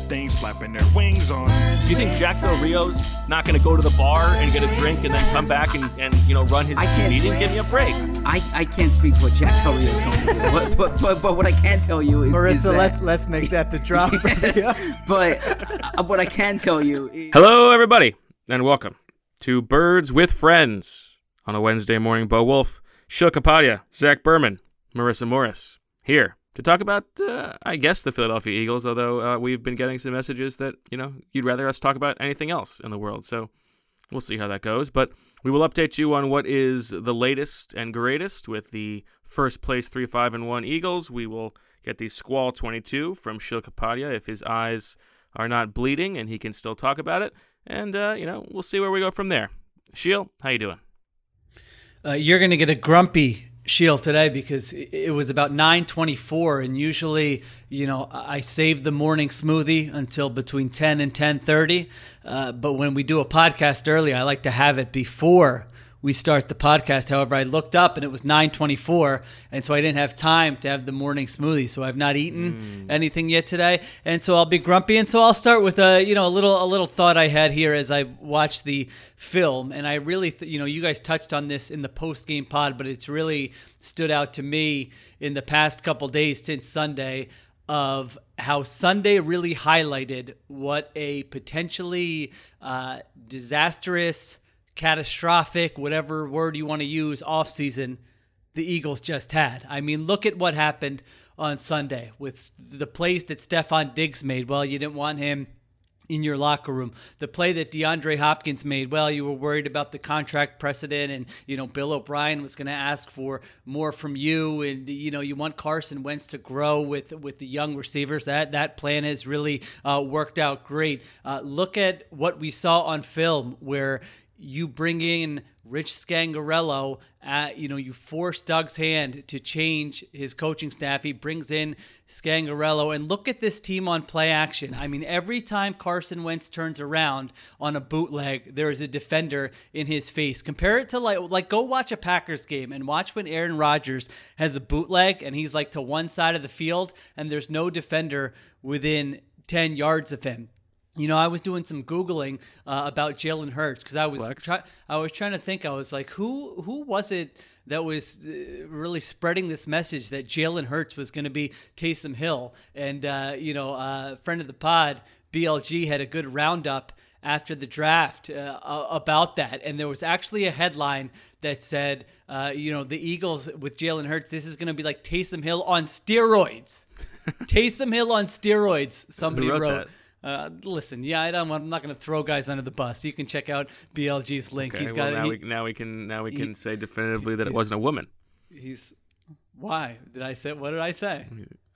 things, flapping their wings on. Do you think Jack Del. Rio's not going to go to the bar and get a drink and then come back and, and you know run his I team can't- meeting? Give me a break. I, I can't speak to what Jack Del Rio's going to do, but, but, but, but what I can tell you is, is Marissa, that, let's let's make that the drop. video. but uh, what I can tell you is, Hello, everybody, and welcome to Birds with Friends on a Wednesday morning. Bo Wulf, Sheil Kapadia, Zach Berman, Marissa Morris here to talk about, uh, I guess, the Philadelphia Eagles. Although uh, we've been getting some messages that you know you'd rather us talk about anything else in the world. So we'll see how that goes. But we will update you on what is the latest and greatest with the first place three, five, and one Eagles. We will get the Squall 22 from Sheil Kapadia if his eyes are not bleeding and he can still talk about it. And uh, you know, we'll see where we go from there. Sheil, how you doing? Uh, you're gonna get a grumpy Sheil today because it was about 9:24, and usually, you know, I I save the morning smoothie until between 10 and 10:30. Uh, but when we do a podcast early, I like to have it before we start the podcast. However, I looked up and it was 9:24, and so I didn't have time to have the morning smoothie. So I've not eaten anything yet today, and so I'll be grumpy. And so I'll start with a you know a little a little thought I had here as I watched the film, and I really th- you know you guys touched on this in the post game pod, but it's really stood out to me in the past couple days since Sunday of how Sunday really highlighted what a potentially uh, disastrous catastrophic, whatever word you want to use, offseason the Eagles just had. I mean, look at what happened on Sunday with the plays that Stefon Diggs made. Well, you didn't want him in your locker room. The play that DeAndre Hopkins made, well, you were worried about the contract precedent and, you know, Bill O'Brien was going to ask for more from you and you know, you want Carson Wentz to grow with with the young receivers. That that plan has really uh, worked out great. Uh, look at what we saw on film where you bring in Rich Scangarello. At, you know, you force Doug's hand to change his coaching staff. He brings in Scangarello, and look at this team on play action. I mean, every time Carson Wentz turns around on a bootleg, there is a defender in his face. Compare it to like, like go watch a Packers game and watch when Aaron Rodgers has a bootleg and he's like to one side of the field, and there's no defender within 10 yards of him. You know, I was doing some googling uh, about Jalen Hurts because I was try- I was trying to think. I was like, who who was it that was uh, really spreading this message that Jalen Hurts was going to be Taysom Hill? And uh, you know, uh, friend of the pod, BLG had a good roundup after the draft uh, about that, and there was actually a headline that said, uh, you know, the Eagles with Jalen Hurts, this is going to be like Taysom Hill on steroids. Taysom Hill on steroids. Somebody wrote wrote. Uh, listen, yeah, I don't, I'm not going to throw guys under the bus. You can check out BLG's link. Okay, he's well, got now he- we now we can now we can he- say definitively that it wasn't a woman. he's Why did I say? What did I say?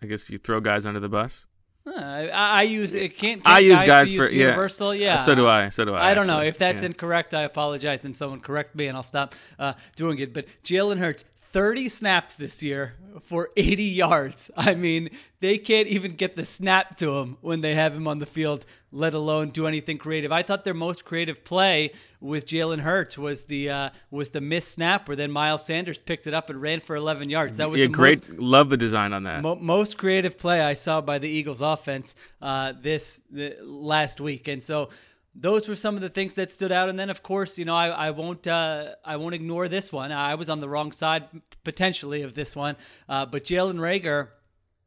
I guess you throw guys under the bus. Uh, I, I use it. Can't, I can't use guys, guys for used yeah. universal. Yeah. So do I. So do I. I don't know if that's Yeah. incorrect. I apologize. Then someone correct me, and I'll stop uh, doing it. But Jalen Hurts, 30 snaps this year for 80 yards. I mean, they can't even get the snap to him when they have him on the field, let alone do anything creative. I thought their most creative play with Jalen Hurts was the uh, was the missed snap where then Miles Sanders picked it up and ran for 11 yards. That was Yeah, great. most Love the design on that. Mo- most creative play I saw by the Eagles offense uh, this the, last week, and so those were some of the things that stood out. And then, of course, you know, I, I won't uh, I won't ignore this one. I was on the wrong side potentially of this one, uh, but Jalen Reagor,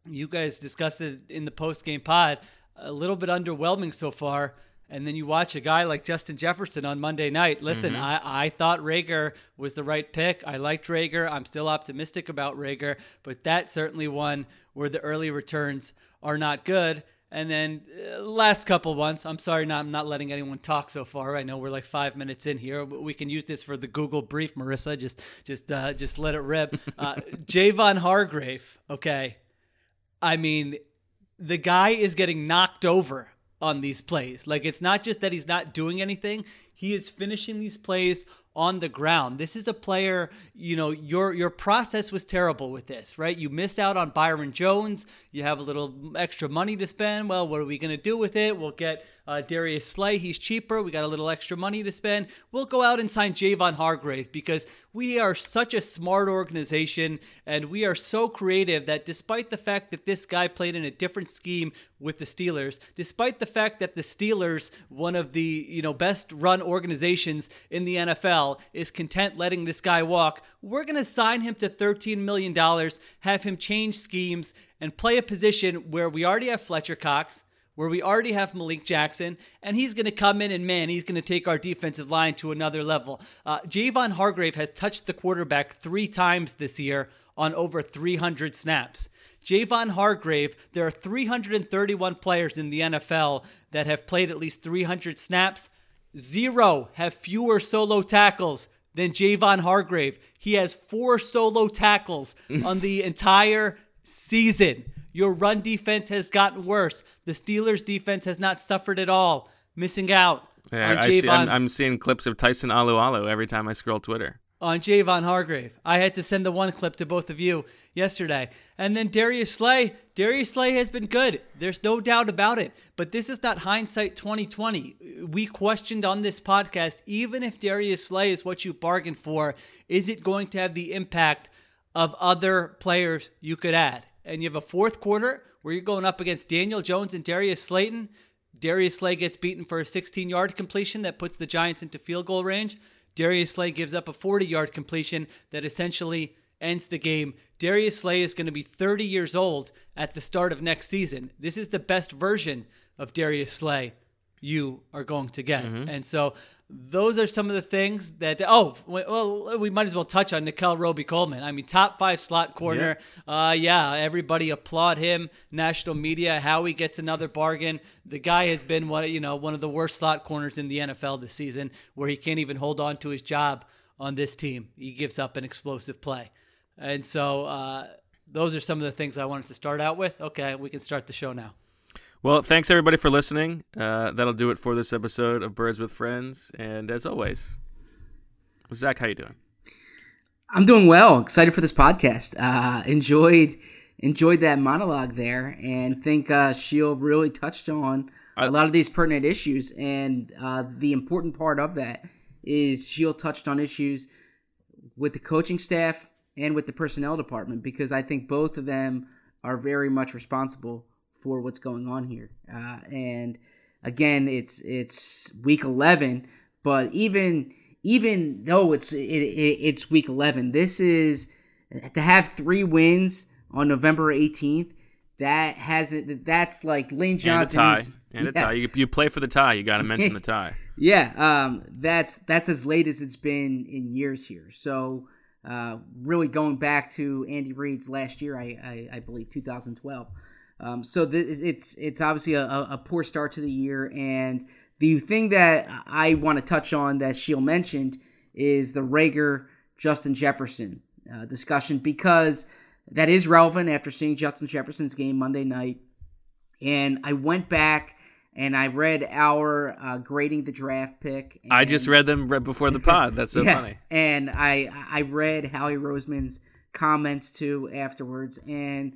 you guys discussed it in the post game pod, a little bit underwhelming so far. And then you watch a guy like Justin Jefferson on Monday night. Listen, I, I thought Reagor was the right pick. I liked Reagor. I'm still optimistic about Reagor, but that certainly one where the early returns are not good. And then uh, last couple ones. I'm sorry, not, I'm not letting anyone talk so far. I know we're like five minutes in here. But we can use this for the Google brief, Marissa. Just just uh, just let it rip. Uh, Javon Hargrave. Okay, I mean, the guy is getting knocked over on these plays. Like it's not just that he's not doing anything, he is finishing these plays on the ground. This is a player, you know, your your process was terrible with this, right? You missed out on Byron Jones. You have a little extra money to spend. Well, what are we going to do with it? We'll get uh, Darius Slay. He's cheaper. We got a little extra money to spend. We'll go out and sign Javon Hargrave because we are such a smart organization and we are so creative that despite the fact that this guy played in a different scheme with the Steelers, despite the fact that the Steelers, one of the you know best run organizations in the NFL, is content letting this guy walk, we're going to sign him to $13 million, have him change schemes, and play a position where we already have Fletcher Cox where we already have Malik Jackson, and he's going to come in and man, he's going to take our defensive line to another level. Uh, Javon Hargrave has touched the quarterback three times this year on over 300 snaps. Javon Hargrave, there are 331 players in the NFL that have played at least 300 snaps. Zero have fewer solo tackles than Javon Hargrave. He has four solo tackles on the entire season. Your run defense has gotten worse. The Steelers' defense has not suffered at all, missing out Yeah, I see, I'm, Javon I'm seeing clips of Tyson Alualu every time I scroll Twitter. On Javon Hargrave. I had to send the one clip to both of you yesterday. And then Darius Slay. Darius Slay has been good. There's no doubt about it. But this is not hindsight 2020. We questioned on this podcast even if Darius Slay is what you bargained for, is it going to have the impact of other players you could add? And you have a fourth quarter where you're going up against Daniel Jones and Darius Slayton. Darius Slay gets beaten for a 16 yard completion that puts the Giants into field goal range. Darius Slay gives up a 40 yard completion that essentially ends the game. Darius Slay is going to be 30 years old at the start of next season. This is the best version of Darius Slay you are going to get. Mm-hmm. And so those are some of the things that oh well we might as well touch on Nickell Robey-Coleman. I mean top 5 slot corner. Uh yeah, everybody applaud him. National media how he gets another bargain. The guy has been one you know one of the worst slot corners in the NFL this season where he can't even hold on to his job on this team. He gives up an explosive play. And so uh those are some of the things I wanted to start out with. Okay, we can start the show now. Well, thanks everybody for listening. Uh, that'll do it for this episode of Birds with Friends. And as always, Zach, how you doing? I'm doing well. Excited for this podcast. Uh, enjoyed enjoyed that monologue there, and think uh, Sheil really touched on a lot of these pertinent issues. And uh, the important part of that is Sheil touched on issues with the coaching staff and with the personnel department because I think both of them are very much responsible for what's going on here. Uh, and again, it's it's week 11, but even even though it's it, it, it's week 11, this is to have three wins on November 18th. That hasn't. That's like Lane And a tie. And a tie. You, you play for the tie. You got to mention the tie. Yeah, um, that's that's as late as it's been in years here. So uh, really going back to Andy Reid's last year, I, I, I believe 2012. Um, so it's it's obviously a, a poor start to the year, and the thing that I want to touch on that Sheil mentioned is the Reagor Justin Jefferson uh, discussion because that is relevant after seeing Justin Jefferson's game Monday night. And I went back and I read our uh, grading the draft pick. I just read them right before the pod. That's so yeah, funny. And I I read Howie Roseman's comments too afterwards, and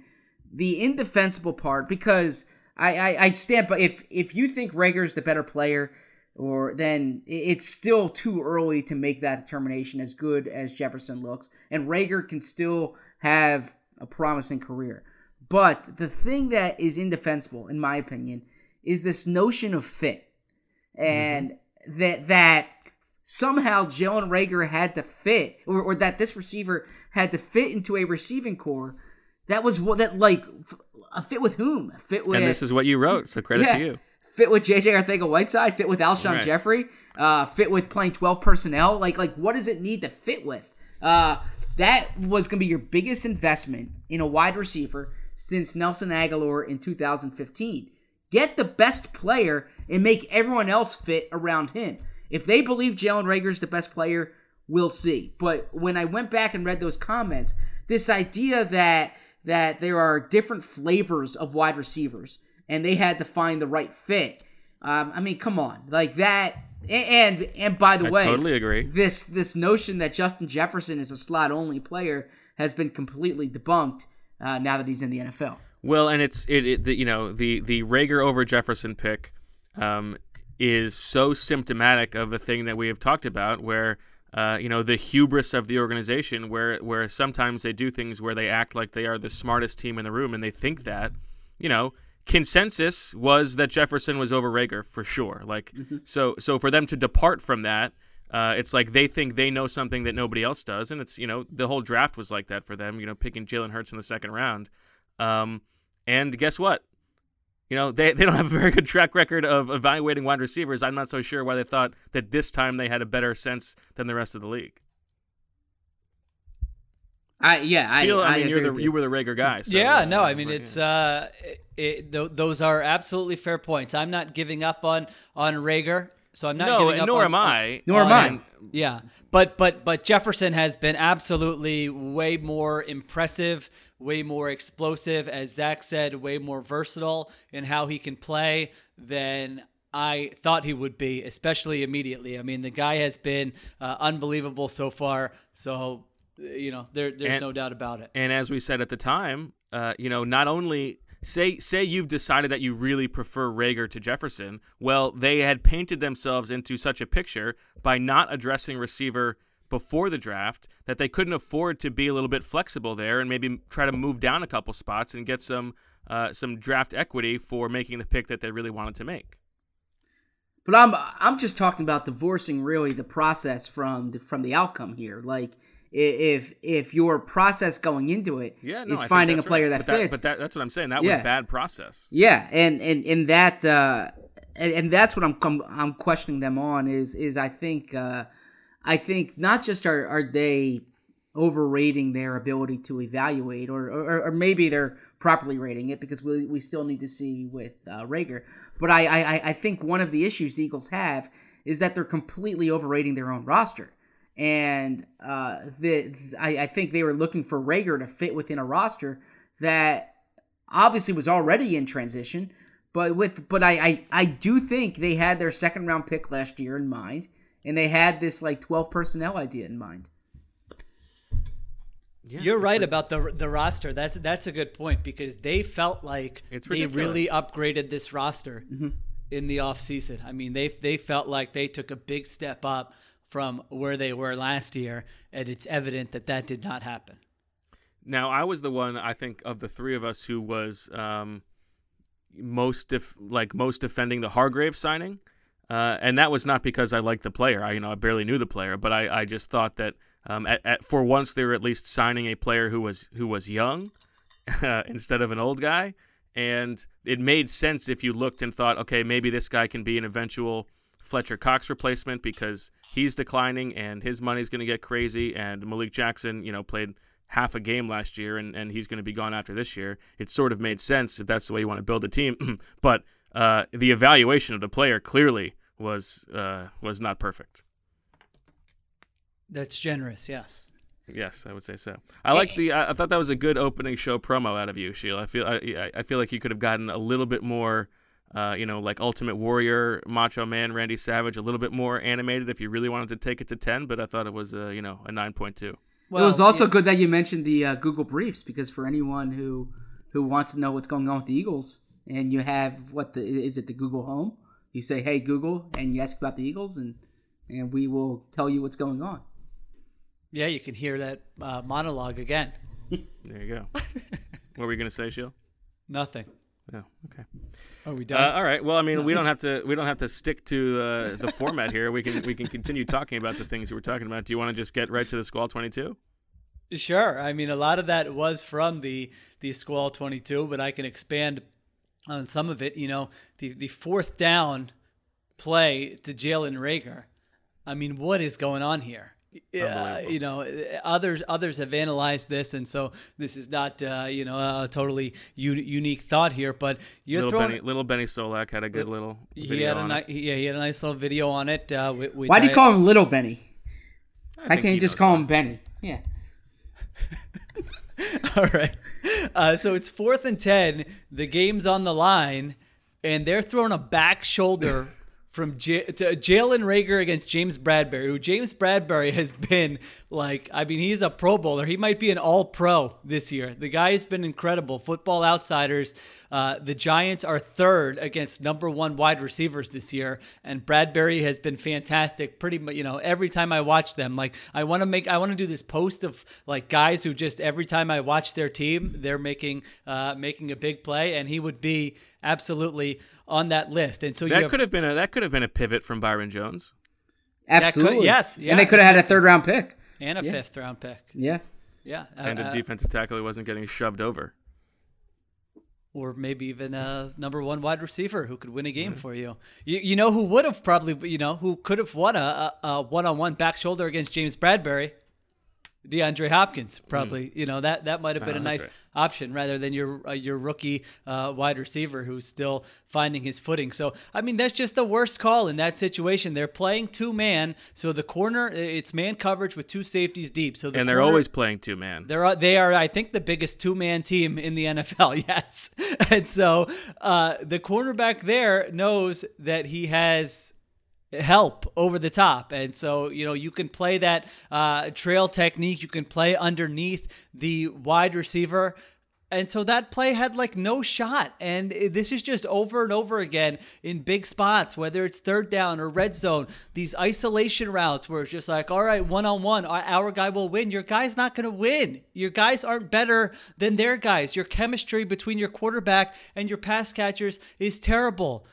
the indefensible part because I I, I stand by if if you think Reagor's the better player. Or then it's still too early to make that determination. As good as Jefferson looks, and Reagor can still have a promising career. But the thing that is indefensible, in my opinion, is this notion of fit, and mm-hmm. that that somehow Jalen Reagor had to fit, or, or that this receiver had to fit into a receiving core that was what that like a fit with whom? A fit with And this is what you wrote, so credit Yeah. to you. fit with JJ Arcega-Whiteside, fit with Alshon Right. Jeffery, uh, fit with playing 12 personnel. Like, like what does it need to fit with? Uh, that was going to be your biggest investment in a wide receiver since Nelson Agholor in 2015. Get the best player and make everyone else fit around him. If they believe Jalen Reagor is the best player, we'll see. But when I went back and read those comments, this idea that that there are different flavors of wide receivers and they had to find the right fit. Um, I mean, come on, like that. And and by the I way, totally agree. This this notion that Justin Jefferson is a slot only player has been completely debunked uh, now that he's in the NFL. Well, and it's it, it the, you know the the Reagor over Jefferson pick um, is so symptomatic of a thing that we have talked about, where uh, you know the hubris of the organization, where where sometimes they do things where they act like they are the smartest team in the room, and they think that you know consensus was that Jefferson was over Reagor for sure. Like so so for them to depart from that. Uh, it's like they think they know something that nobody else does, and it's you know the whole draft was like that for them. You know, picking Jalen Hurts in the second round, um, and guess what? You know, they, they don't have a very good track record of evaluating wide receivers. I'm not so sure why they thought that this time they had a better sense than the rest of the league. I yeah, I, Sheila, I, I mean, you're the with you were the Reagor guy. So, yeah, uh, no, I mean it's yeah. uh, it, th- those are absolutely fair points. I'm not giving up on on Reagor, so I'm not. no, giving and up nor on, am I. Nor am I. Yeah, but but but Jefferson has been absolutely way more impressive, way more explosive, as Zach said, way more versatile in how he can play than I thought he would be, especially immediately. I mean, the guy has been uh, unbelievable so far. So you know, there, there's And- no doubt about it. And as we said at the time, uh, you know, not only say say you've decided that you really prefer Reagor to Jefferson, well, they had painted themselves into such a picture by not addressing receiver before the draft that they couldn't afford to be a little bit flexible there and maybe try to move down a couple spots and get some uh, some draft equity for making the pick that they really wanted to make. But I'm I'm just talking about divorcing really the process from the, from the outcome here. Like if if your process going into it is Yeah, no, I think finding a player right. that but fits. but that, that's what I'm saying. That Yeah. was bad process. Yeah, and and and that uh, and, and that's what I'm com- I'm questioning them on is is I think uh, I think not just are are they overrating their ability to evaluate or or, or maybe they're properly rating it because we, we still need to see with uh, Reagor but I, I I think one of the issues the Eagles have is that they're completely overrating their own roster and uh, the I, I think they were looking for Reagor to fit within a roster that obviously was already in transition, but with but I, I I do think they had their second round pick last year in mind, and they had this like twelve personnel idea in mind. Yeah, You're right about the the roster. That's that's a good point because they felt like It's they really upgraded this roster in the offseason. I mean, they they felt like they took a big step up from where they were last year, and it's evident that that did not happen. Now, I was the one I think of the three of us who was um, most def- like most defending the Hargrave signing, uh, and that was not because I liked the player. I you know I barely knew the player, but I, I just thought that um, at, at, for once they were at least signing a player who was who was young instead of an old guy, and it made sense if you looked and thought, okay, maybe this guy can be an eventual Fletcher Cox replacement because he's declining and his money's going to get crazy, and Malik Jackson, you know, played half a game last year and, and he's going to be gone after this year. It sort of made sense if that's the way you want to build a team. but uh, the evaluation of the player clearly was uh, was not perfect. That's generous, yes. Yes, I would say so. I like the. I I thought that was a good opening show promo out of you, Sheila. I feel. I, I- I feel like you could have gotten a little bit more. Uh, you know, like Ultimate Warrior, Macho Man, Randy Savage, a little bit more animated if you really wanted to take it to ten. But I thought it was, uh, you know, a nine point two. Well, it was also good that you mentioned the uh, Google Briefs because for anyone who who wants to know what's going on with the Eagles, and you have what the is it the Google Home? You say, "Hey Google," and you ask about the Eagles, and and we will tell you what's going on. Yeah, you can hear that uh, monologue again. There you go. what were you gonna say, Sheila? Nothing. Oh, okay. Are we Uh, done? all right. Well, I mean, we don't have to. We don't have to stick to uh, the format here. We can. We can continue talking about the things you were talking about. Do you want to just get right to the Squall twenty two? Sure. I mean, a lot of that was from the the Squall 22, but I can expand on some of it. You know, the the fourth down play to Jalen Reagor. I mean, what is going on here? Uh, Unbelievable. you know, others others have analyzed this, and so this is not uh, you know a totally u- unique thought here. But you're Little throwing. Benny, little Benny Solak had a good little he video had a on ni- it. yeah, he had a nice little video on it. Uh, whi- which Why do you I- call him Little Benny? Why think can't you just call why. him Benny? Yeah. All right. Uh, so it's fourth and 10. The game's on the line, and they're throwing a back shoulder from J- Jalen Reagor against James Bradberry, who James Bradberry has been like, I mean, he's a Pro Bowler. He might be an All Pro this year. The guy has been incredible. Football Outsiders, uh, the Giants are third against number one wide receivers this year, and Bradberry has been fantastic. Pretty much, you know, every time I watch them, like I want to make, I want to do this post of like guys who just every time I watch their team, they're making uh, making a big play, and he would be absolutely on that list. And so you That have, could have been a that could have been a pivot from Byron Jones. could- Absolutely. yes, yeah. And they could have had a third round pick. and a Yeah. fifth round pick. Yeah. Yeah, And uh, a uh, defensive tackle who wasn't getting shoved over. or maybe even a number one wide receiver who could win a game for you. You you know who would have probably you know who could have won a, a one on one back shoulder against James Bradberry. DeAndre Hopkins probably you know that that might have been Oh, a nice right. option rather than your uh, your rookie uh, wide receiver who's still finding his footing. So I mean that's just the worst call in that situation. They're playing two man, so the corner it's man coverage with two safeties deep. So the And they're corner- always playing two man. they're uh, they are I think the biggest two man team in the NFL. Yes, and so uh, the cornerback there knows that he has help over the top and so you know you can play that uh, trail technique you can play underneath the wide receiver and so that play had like no shot. And this is just over and over again in big spots, whether it's third down or red zone, these isolation routes where it's just like, all right, one on one, our our guy will win. Your guy's not going to win. Your guys aren't better than their guys. Your chemistry between your quarterback and your pass catchers is terrible.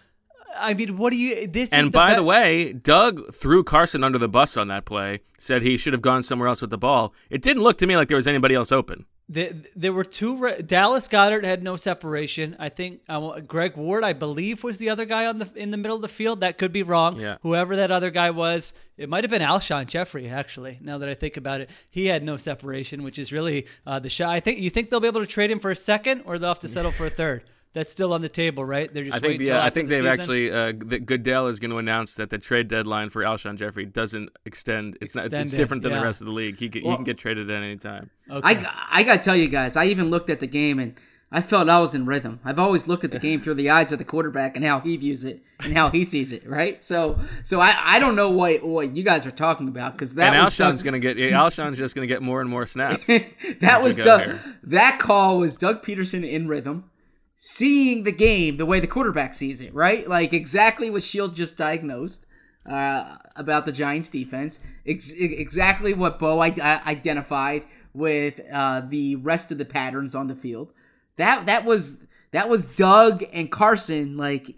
I mean, what do you, this is And the by be- the way, Doug threw Carson under the bus on that play. Said he should have gone somewhere else with the ball. It didn't look to me like there was anybody else open. The, there were two. re- Dallas Goedert had no separation. I think uh, Greg Ward, I believe, was the other guy on the in the middle of the field. That could be wrong. Yeah. Whoever that other guy was, it might have been Alshon Jeffery. Actually, now that I think about it, he had no separation, which is really uh, the shot. I think you think they'll be able to trade him for a second, or they'll have to settle for a third. That's still on the table, right? They're just I think waiting the, uh, I think the they've season? actually uh, that Goodell is going to announce that the trade deadline for Alshon Jeffery doesn't extend. It's not. It's Extended, different than yeah. the rest of the league. He can, he can get traded at any time. Okay. I, I gotta tell you guys, I even looked at the game and I felt I was in rhythm. I've always looked at the game through the eyes of the quarterback and how he views it and how he sees it, right? So, so I, I don't know what what you guys are talking about because that and was Alshon's going to get. Alshon's just going to get more and more snaps. that was Doug. here. That call was Doug Pederson in rhythm, seeing the game the way the quarterback sees it, right? Like exactly what Sheil just diagnosed uh, about the Giants' defense. Ex- exactly what Bo I- identified with uh, the rest of the patterns on the field. That that was that was Doug and Carson like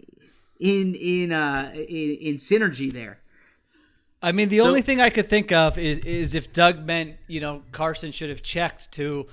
in in uh in, in synergy there. I mean, the So- only thing I could think of is is if Doug meant you know Carson should have checked to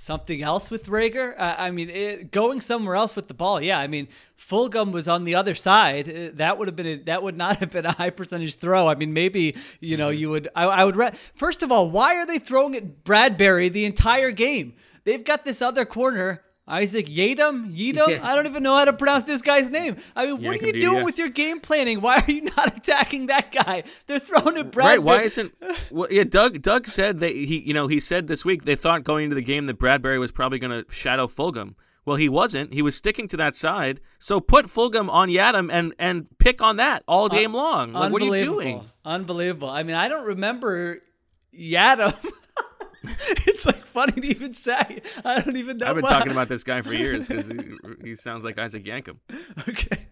something else with Reagor. Uh, I mean, it, going somewhere else with the ball. Yeah, I mean, Fulgham was on the other side. Uh, that would have been a, that would not have been a high percentage throw. I mean, maybe you know you would. I, I would. Re- First of all, why are they throwing at Bradberry the entire game? They've got this other corner. Isaac Yiadom? Yiadom? Yeah. I don't even know how to pronounce this guy's name. I mean, what are you Yankum doing with your game planning? Why are you not attacking that guy? They're throwing at Brad. right? Why isn't? Well, yeah, Doug. Doug said that he, you know, he said this week they thought going into the game that Bradberry was probably going to shadow Fulgham. Well, he wasn't. He was sticking to that side. So put Fulgham on Yiadom and and pick on that all game long. Like, what are you doing? Unbelievable. I mean, I don't remember Yiadom. it's like funny to even say. I don't even know. I've been why. talking about this guy for years because he, he sounds like Isaac Yankum. Okay.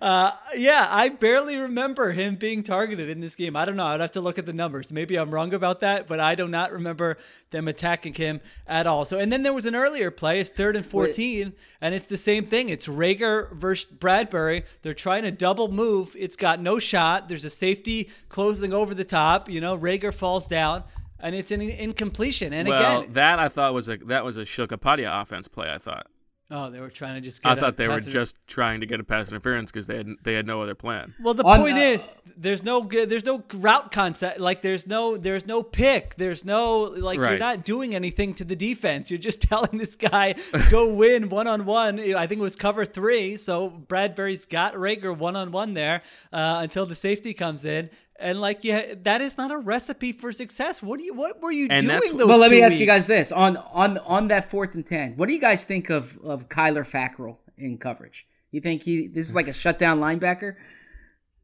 Uh, yeah, I barely remember him being targeted in this game. I don't know. I'd have to look at the numbers. Maybe I'm wrong about that, but I do not remember them attacking him at all. So, and then there was an earlier play. It's third and 14, and it's the same thing. It's Reagor versus Bradberry. They're trying to double move. It's got no shot. There's a safety closing over the top. You know, Reagor falls down, and it's an incompletion. And well, again, that I thought was a that was a Sheil Kapadia offense play. I thought. oh, they were trying to just. Get I a thought they were inter- just trying to get a pass interference because they had they had no other plan. Well, the On- point uh, is, there's no good, there's no route concept. Like there's no, there's no pick. There's no like you're not doing anything to the defense. You're just telling this guy go win one on one. I think it was cover three. So Bradberry's got Reagor one on one there uh, until the safety comes in. And like, yeah, that is not a recipe for success. What do you? What were you And doing that's- those? well, let me two ask you guys this on on on that fourth and ten. What do you guys think of of Kyler Fackrell in coverage? You think he this is like a shutdown linebacker?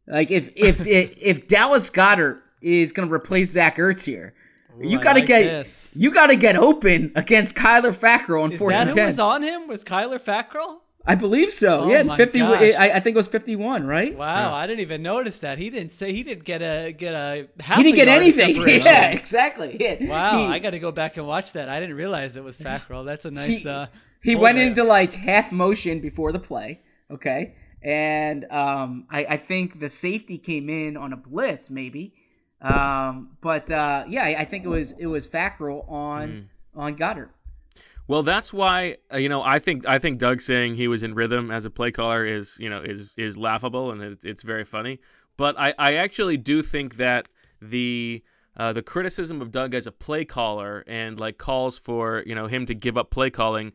Like if if if, if Dallas Goedert is going to replace Zach Ertz here, you got to like get this. you got to get open against Kyler Fackrell on Is fourth that and who ten. was on him? Was Kyler Fackrell? I believe so. Oh yeah, fifty. I, I think it was fifty-one, right? Wow, I didn't even notice that. He didn't say he didn't get a get a half. He didn't a get anything. Yeah, exactly. Yeah. Wow, He- I got to go back and watch that. I didn't realize it was Fackrell. That's a nice. he, uh, he went there. into like half motion before the play. Okay. And um, I, I think the safety came in on a blitz, maybe. Um, but uh, yeah, I I think it was it was Fackrell on on Goedert. Well, that's why uh, you know I think I think Doug saying he was in rhythm as a play caller is you know is is laughable and it, it's very funny. But I, I actually do think that the uh, the criticism of Doug as a play caller and like calls for you know him to give up play calling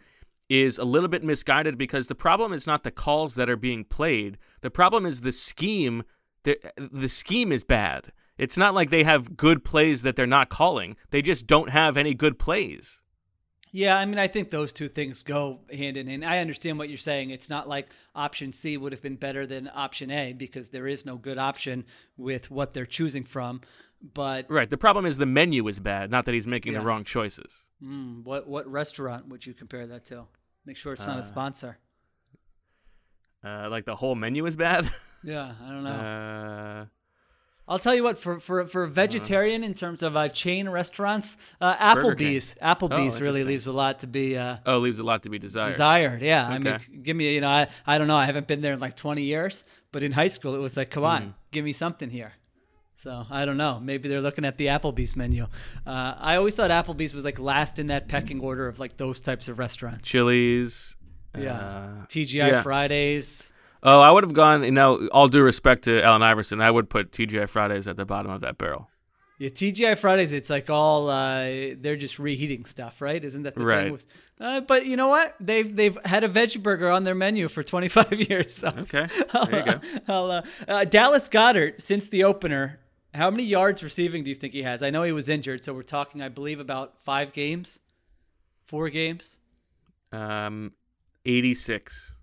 is a little bit misguided because the problem is not the calls that are being played. The problem is the scheme. The the scheme is bad. It's not like they have good plays that they're not calling. They just don't have any good plays. Yeah, I mean, I think those two things go hand in hand. I understand what you're saying. It's not like option C would have been better than option A because there is no good option with what they're choosing from. But Right. The problem is the menu is bad, not that he's making Yeah. the wrong choices. mm, what what restaurant would you compare that to? Make sure it's not a sponsor. Uh, like the whole menu is bad. Yeah, I don't know. uh, I'll tell you what, for for for a vegetarian in terms of uh, chain restaurants, uh. Applebee's Applebee's really leaves a lot to be uh, oh, leaves a lot to be desired. desired. Yeah, I mean, give me you know, I I don't know, I haven't been there in like 20 years, but in high school it was like, come on, Mm-hmm. give me something here. So I don't know. Maybe they're looking at the Applebee's menu. Uh, I always thought Applebee's was like last in that pecking order of like those types of restaurants. Chili's. Yeah, uh, TGI yeah. Fridays. Oh, I would have gone. You know, all due respect to Allen Iverson, I would put TGI Fridays at the bottom of that barrel. Yeah, TGI Fridays. It's like all uh, they're just reheating stuff, right? Isn't that the Right. thing? With, uh, but you know what? They've they've had a veggie burger on their menu for 25 years. So Okay, there you go. I'll, uh, uh, Dallas Goedert since the opener. How many yards receiving do you think he has? I know he was injured, so we're talking, I believe, about five games, four games. Um, eighty-six.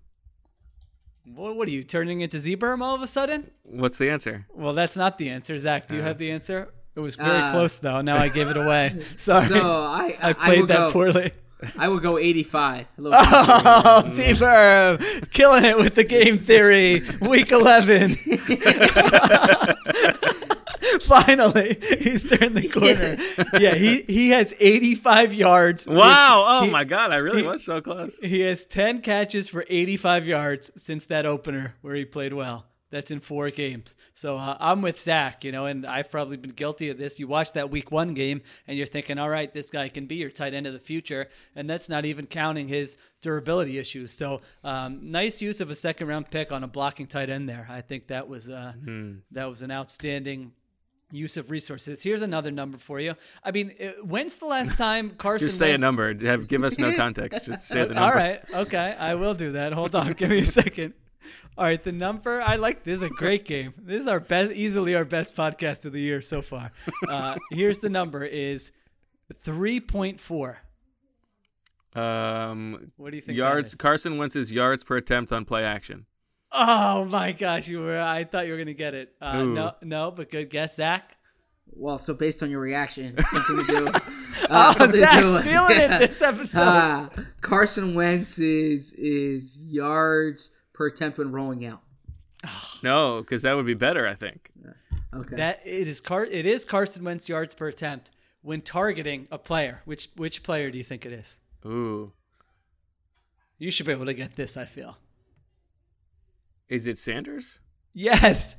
What, what are you turning into Zberm all of a sudden? What's the answer? Well, that's not the answer. Zach, do you have the answer? It was very Uh, close though. Now I gave it away. Sorry, So I I I, played will that go, poorly. I will go eighty-five. A little Oh, Seaberm, killing it with the game theory. Week 11. Finally, he's turned the corner. Yeah, he, he has 85 yards. Wow! Oh He- my God! I really he- was so close. He has 10 catches for 85 yards since that opener where he played well. That's in four games. So uh, I'm with Zach, you know, and I've probably been guilty of this. You watch that week one game and you're thinking, all right, this guy can be your tight end of the future. And that's not even counting his durability issues. So um, nice use of a second round pick on a blocking tight end there. I think that was uh, that was an outstanding use of resources. Here's another number for you. I mean, uh, when's the last time Carson? Just say a number. Have, give us no context. Just say the number. All right, okay, I will do that. Hold on, give me a second. All right, the number I like. This is a great game. This is our best, easily our best podcast of the year so far. Uh, here's the number: is three point four. Um, What do you think? yards. Carson Wentz's yards per attempt on play action. Oh my gosh, you were. I thought you were gonna get it. Uh, no, no, but good guess, Zach. Well, so based on your reaction, something to do. Uh, Oh, something to Zach's do with- feeling yeah. it this episode. Uh, Carson Wentz is is yards per attempt when rolling out. No, because that would be better. I think. Okay. That it is Car. It is Carson Wentz yards per attempt when targeting a player. Which which player do you think it is? Ooh, You should be able to get this. I feel. Is it Sanders? Yes.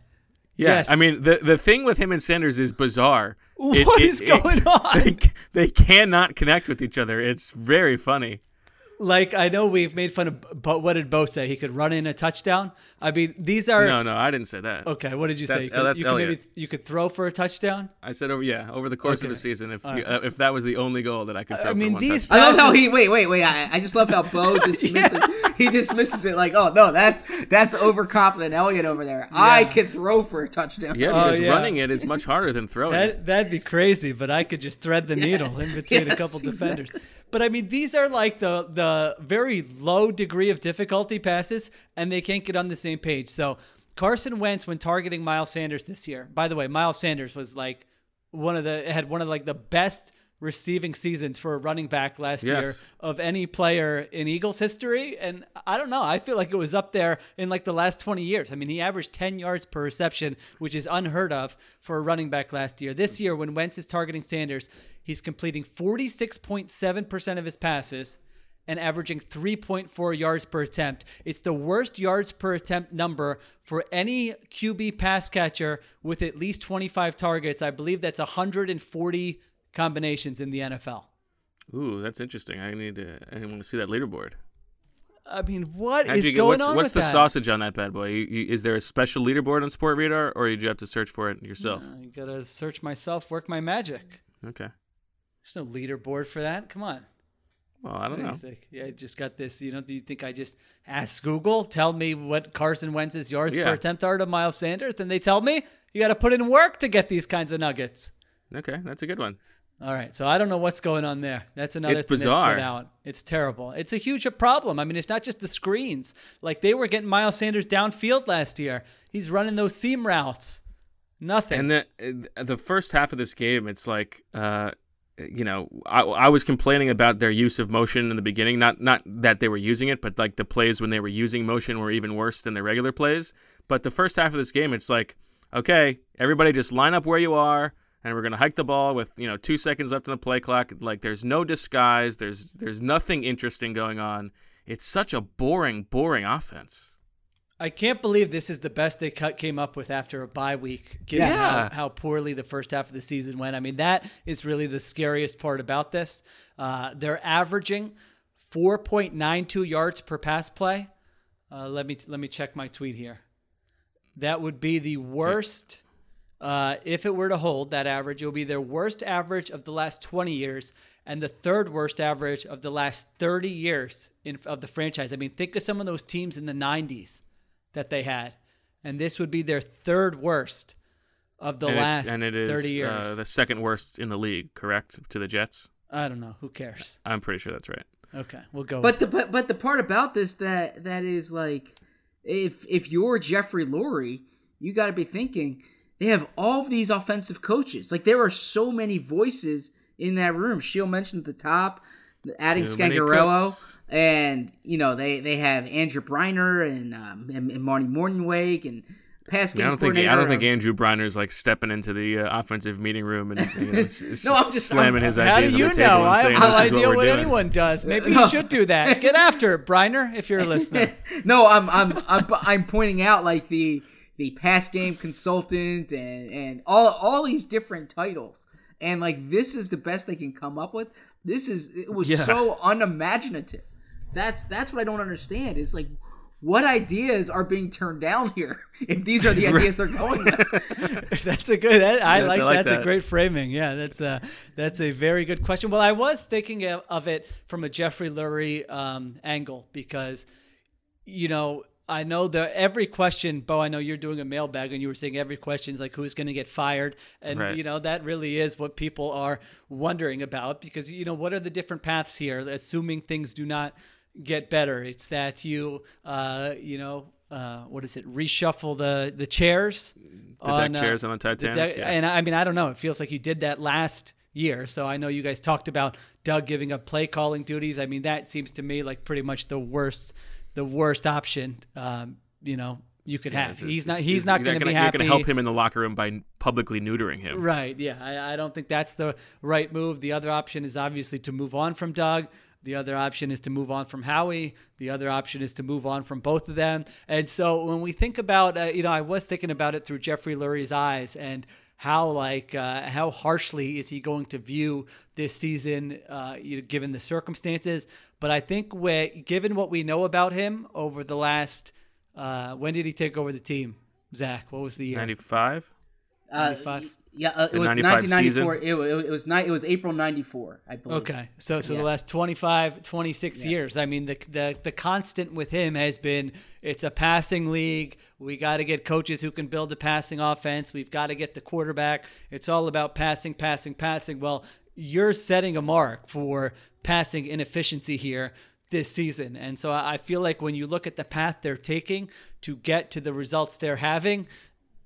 Yeah, Yes. I mean the the thing with him and Sanders is bizarre. It- What it- is it- going on? They, they cannot connect with each other. It's very funny. Like I know we've made fun of, but what did Bo say? He could run in a touchdown. I mean, these are No, no, I didn't say that. okay. What did you say? That's- You could, oh, that's you could maybe you could throw for a touchdown. I said over yeah over the course of Okay. a season if All right. uh, if that was the only goal that I could throw I for mean, one these touchdown. I love how he wait, wait, wait. I, I just love how Bo dismisses. He dismisses it like, oh no, that's that's overconfident Elliot over there. I can throw for a touchdown. Yeah, Oh, because yeah. running it is much harder than throwing it. That that'd be crazy, but I could just thread the needle in between a Yes, couple defenders. exactly. But I mean, these are like the the very low degree of difficulty passes, and they can't get on the same page. So Carson Wentz, when targeting Miles Sanders this year, by the way, Miles Sanders was like one of the had one of like the best receiving seasons for a running back last year of any player in Eagles history. And I don't know. I feel like it was up there in like the last 20 years. I mean, he averaged 10 yards per reception, which is unheard of for a running back last year. This year, when Wentz is targeting Sanders, he's completing 46.7% of his passes and averaging 3.4 yards per attempt. It's the worst yards per attempt number for any QB pass catcher with at least 25 targets. I believe that's 140 combinations in the NFL. Ooh, that's interesting. I need to. I want to see that leaderboard. I mean, what How'd is get- going what's on what's the that? sausage on that bad boy? You, you, is there a special leaderboard on Sport Radar, or did you have to search for it yourself? I gotta search myself, work my magic. Okay. There's no leaderboard for that. Come on. Well, I don't What do know. think? Yeah, I just got this. You know, do you think I just ask Google, tell me what Carson Wentz's yards Yeah. per attempt are to Miles Sanders, and they tell me you got to put in work to get these kinds of nuggets. Okay, that's a good one. All right, so I don't know what's going on there. That's another It's thing that bizarre. stood out. It's terrible. It's a huge problem. I mean, it's not just the screens. Like they were getting Miles Sanders downfield last year. He's running those seam routes. Nothing. And the the first half of this game, it's like, uh, you know, I, I was complaining about their use of motion in the beginning. Not not that they were using it, but like the plays when they were using motion were even worse than the regular plays. But the first half of this game, it's like, okay, everybody just line up where you are, and we're gonna hike the ball with you know two seconds left on the play clock. Like there's no disguise. There's there's nothing interesting going on. It's such a boring, boring offense. I can't believe this is the best they cut came up with after a bye week, given Yeah. how, how poorly the first half of the season went. I mean, that is really the scariest part about this. Uh, they're averaging 4.92 yards per pass play. Uh, let me let me check my tweet here. That would be the worst. Uh, if it were to hold that average, it would be their worst average of the last 20 years and the third worst average of the last 30 years in, of the franchise. I mean, think of some of those teams in the 90s that they had, and this would be their third worst of the and last and it is 30 years. Uh, the second worst in the league, correct, to the Jets. I don't know. Who cares? I'm pretty sure that's right. Okay, we'll go. But the but, but the part about this that that is like, if if you're Jeffrey Lurie, you got to be thinking they have all of these offensive coaches. Like there are so many voices in that room. Sheil mentioned at the top, adding Too Scangarello, and you know they they have Andrew Breiner and um, and, and Marty Mornhinweg and pass I, game don't think I don't think Andrew Breiner's like stepping into the uh, offensive meeting room and you know, s- s- No, I'm just- slamming I'm- his How do ideas you on the table know? I have no idea what, what, anyone does. Maybe No. you should do that. Get after it, Breiner, if you're a listener. no, I'm I'm I'm I'm pointing out like the the pass game consultant and and all all these different titles. And like this is the best they can come up with. This is it was Yeah. so unimaginative. That's that's what I don't understand. It's like what ideas are being turned down here if these are the ideas they're going with. that's a good. That, I, Yes, like, I like that's that. a great framing. Yeah, that's a that's a very good question. Well, I was thinking of, of it from a Jeffrey Lurie um, angle because, you know. I know that every question, Bo. I know you're doing a mailbag, and you were saying every question is like who's going to get fired, and Right. you know that really is what people are wondering about because you know what are the different paths here? Assuming things do not get better, it's that you, uh, you know, uh, what is it? Reshuffle the the chairs, The deck chairs on the Titanic, deck- yeah. And I mean, I don't know. It feels like you did that last year. So I know you guys talked about Doug giving up play calling duties. I mean, that seems to me like pretty much the worst, the worst option. Um, you know, you could have. It's- He's not. He's not going to be You're going to help him in the locker room by publicly neutering him. Right. Yeah. I, I don't think that's the right move. The other option is obviously to move on from Doug. The other option is to move on from Howie. The other option is to move on from both of them. And so when we think about, uh, you know, I was thinking about it through Jeffrey Lurie's eyes and how like uh, how harshly is he going to view this season, uh, you know, given the circumstances. But I think whe- given what we know about him over the last, uh, when did he take over the team? Zach, what was the year? 95? Uh, 95? Yeah, uh, it was 1994. It, wa- it was ni- it was April 94, I believe. Okay. So so Yeah. the last 25, 26 years. I mean the, the the constant with him has been it's a passing league. We got to get coaches who can build a passing offense. We've got to get the quarterback. It's all about passing, passing, passing. Well, you're setting a mark for passing inefficiency here this season. And so I I feel like when you look at the path they're taking to get to the results they're having,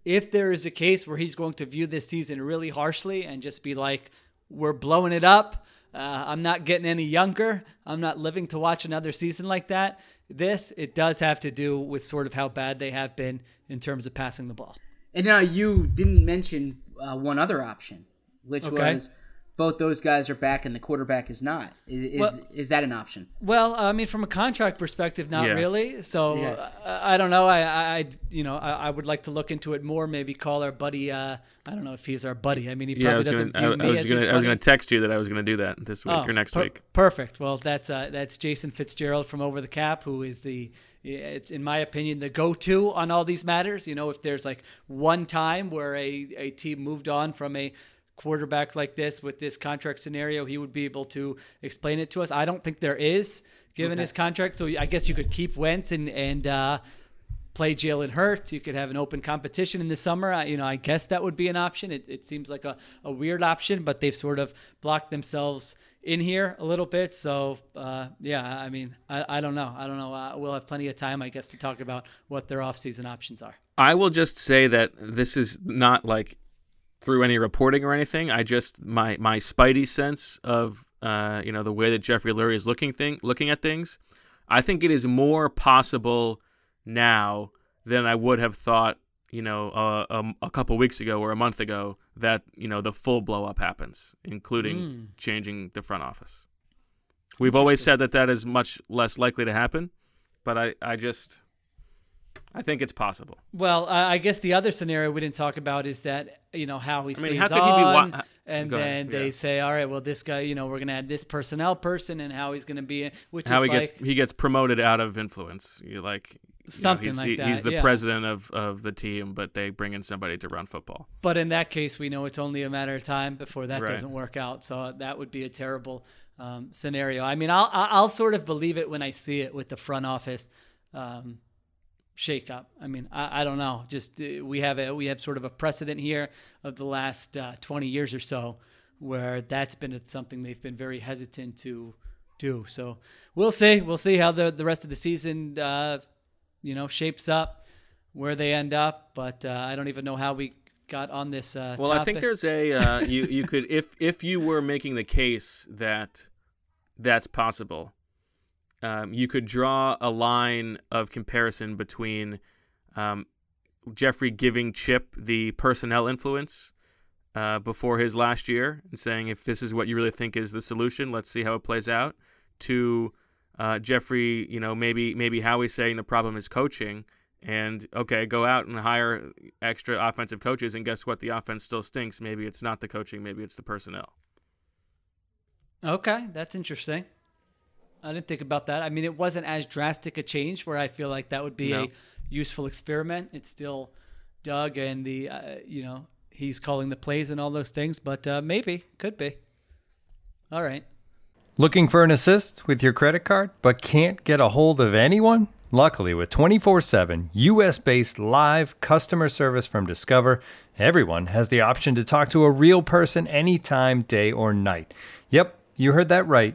if there is a case where he's going to view this season really harshly and just be like, we're blowing it up, uh, I'm not getting any younger, I'm not living to watch another season like that. This, it does have to do with sort of how bad they have been in terms of passing the ball. And now you didn't mention uh, one other option, which Okay. was both those guys are back and the quarterback is not. Is is, Well- is that an option? Well, I mean, from a contract perspective, not Yeah. really. So Yeah. uh, I don't know. I, I, I- you know, I, I would like to look into it more. Maybe call our buddy. Uh, I don't know if he's our buddy. I mean, he Yeah, I probably was doesn't gonna, I, view I me was as gonna, his I was gonna text you that I was gonna do that this week Oh, or next per- week. Perfect. Well, that's uh, that's Jason Fitzgerald from Over the Cap, who is the, it's in my opinion the go-to on all these matters. You know, if there's like one time where a, a team moved on from a quarterback like this with this contract scenario, he would be able to explain it to us. I don't think there is, given his contract. So I guess you could keep Wentz and and. Uh, play Jalen Hurts. You could have an open competition in the summer. I, you know, I guess that would be an option. It, it seems like a, a weird option, but they've sort of blocked themselves in here a little bit. So, uh, yeah, I mean, I, I don't know. I don't know. Uh, we'll have plenty of time, I guess, to talk about what their offseason options are. I will just say that this is not like through any reporting or anything. I just my my spidey sense of uh, you know the way that Jeffrey Lurie is looking thing looking at things. I think it is more possible now than I would have thought. You know, uh, um, a couple weeks ago or a month ago, that you know the full blow up happens, including changing the front office. We've always said that that is much less likely to happen, but I, I just, I think it's possible. Well, uh, I guess the other scenario we didn't talk about is that you know how he I stays mean, how could he be on, wa- and Go then ahead, they yeah. say, all right, well, this guy, you know, we're gonna add this personnel person, and how he's gonna be, which how is he like, gets he gets promoted out of influence. You like you know, Something like he- He's the yeah. president of, of the team, but they bring in somebody to run football. But in that case, we know it's only a matter of time before that Right. doesn't work out. So that would be a terrible um, scenario. I mean, I'll I'll I'll sort of believe it when I see it with the front office um, shakeup. I mean, I, I don't know. Just uh, we have a we have sort of a precedent here of the last uh, 20 years or so where that's been something they've been very hesitant to do. So we'll see. We'll see how the the rest of the season uh, you know shapes up, where they end up. But uh, I don't even know how we got on this. Uh, Well, I think there's a uh, you you could if if you were making the case that that's possible, um, you could draw a line of comparison between um, Jeffrey giving Chip the personnel influence uh, before his last year and saying if this is what you really think is the solution, let's see how it plays out. To uh, Jeffrey, you know, maybe maybe Howie's saying the problem is coaching, and okay, go out and hire extra offensive coaches, and guess what? The offense still stinks. Maybe it's not the coaching, maybe it's the personnel. Okay, that's interesting. I didn't think about that. I mean, it wasn't as drastic a change where I feel like that would be No. a useful experiment. It's still Doug and the, uh, you know, he's calling the plays and all those things, but uh, maybe, could be. All right. Looking for an assist with your credit card, but can't get a hold of anyone? Luckily, with 24 7 US based live customer service from Discover, everyone has the option to talk to a real person anytime, day or night. Yep, you heard that right.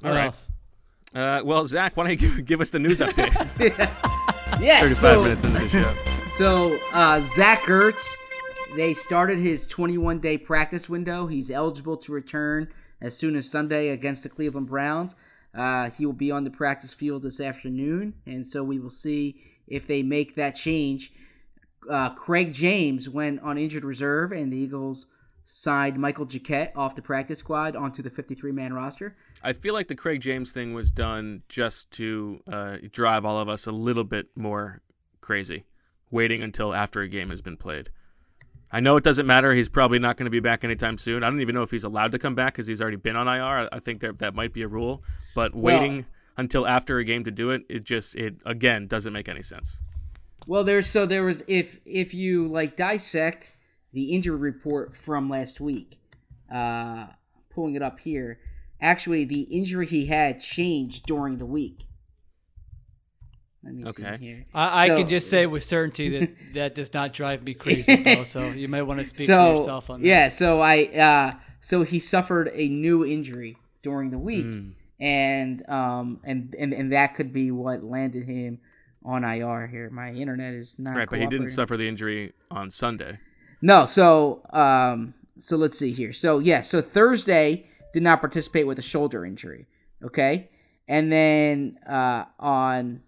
What All right. else? Uh, well, Zach, why don't you give, give us the news update? Yeah, 35 so, minutes into the show. So uh, Zach Ertz, they started his 21 day practice window. He's eligible to return as soon as Sunday against the Cleveland Browns. Uh, he will be on the practice field this afternoon, and so we will see if they make that change. Uh, Craig James went on injured reserve, and the Eagles signed Michael Jacquet off the practice squad onto the 53 man roster. I feel like the Craig James thing was done just to uh, drive all of us a little bit more crazy, waiting until after a game has been played. I know it doesn't matter. He's probably not going to be back anytime soon. I don't even know if he's allowed to come back because he's already been on IR. I think that that might be a rule. But waiting until after a game to do it, it just it again doesn't make any sense. Well, there's so there was if if you like dissect the injury report from last week, uh, pulling it up here. Actually, the injury he had changed during the week. Let me Okay. see here. I, I can just say with certainty that that does not drive me crazy, Bo. So you might want to speak so for yourself on that. yeah, so I uh, so he suffered a new injury during the week, Hmm. and um and, and and that could be what landed him on IR here. My internet is not Right, but he didn't suffer the injury on Sunday. No, so um so let's see here. So yeah, so Thursday did not participate with a shoulder injury. Okay? And then uh on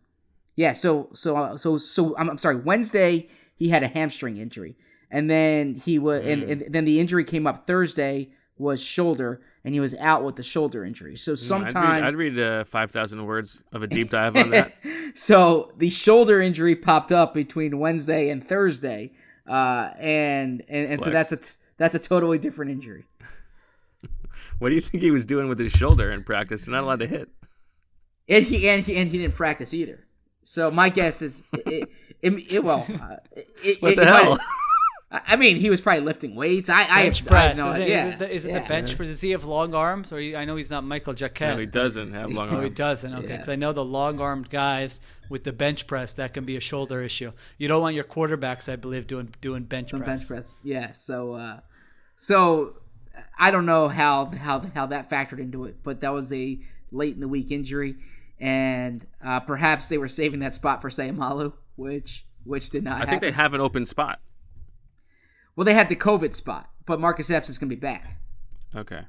yeah, so so so so I'm, I'm sorry, Wednesday he had a hamstring injury. And then he was and, and then the injury came up Thursday was shoulder and he was out with the shoulder injury. So I'd sometime read, I'd read uh, five thousand words of a deep dive on that. so the shoulder injury popped up between Wednesday and Thursday, uh, and and, and so that's a that's a totally different injury. What do you think he was doing with his shoulder in practice? You're not allowed to hit. And he and he and he didn't practice either. So my guess is, it, it, it, well, uh, it, What it- the hell? I mean, he was probably lifting weights. I, I bench have, press. I have no, isn't, yeah, isn't the, isn't yeah. the bench press? Does he have long arms? Or he, I know he's not Michael Jacquet. No, he doesn't have long arms. Oh, he doesn't. Okay, Yeah. because I know the long-armed guys with the bench press that can be a shoulder issue. You don't want your quarterbacks, I believe, doing doing bench From press. bench press. Yeah. So, uh, so I don't know how how how that factored into it, but that was a late in the week injury, and uh, perhaps they were saving that spot for Sayamalu, which which did not. I think they have an open spot. Well, they had the COVID spot, but Marcus Epps is going to be back. Okay.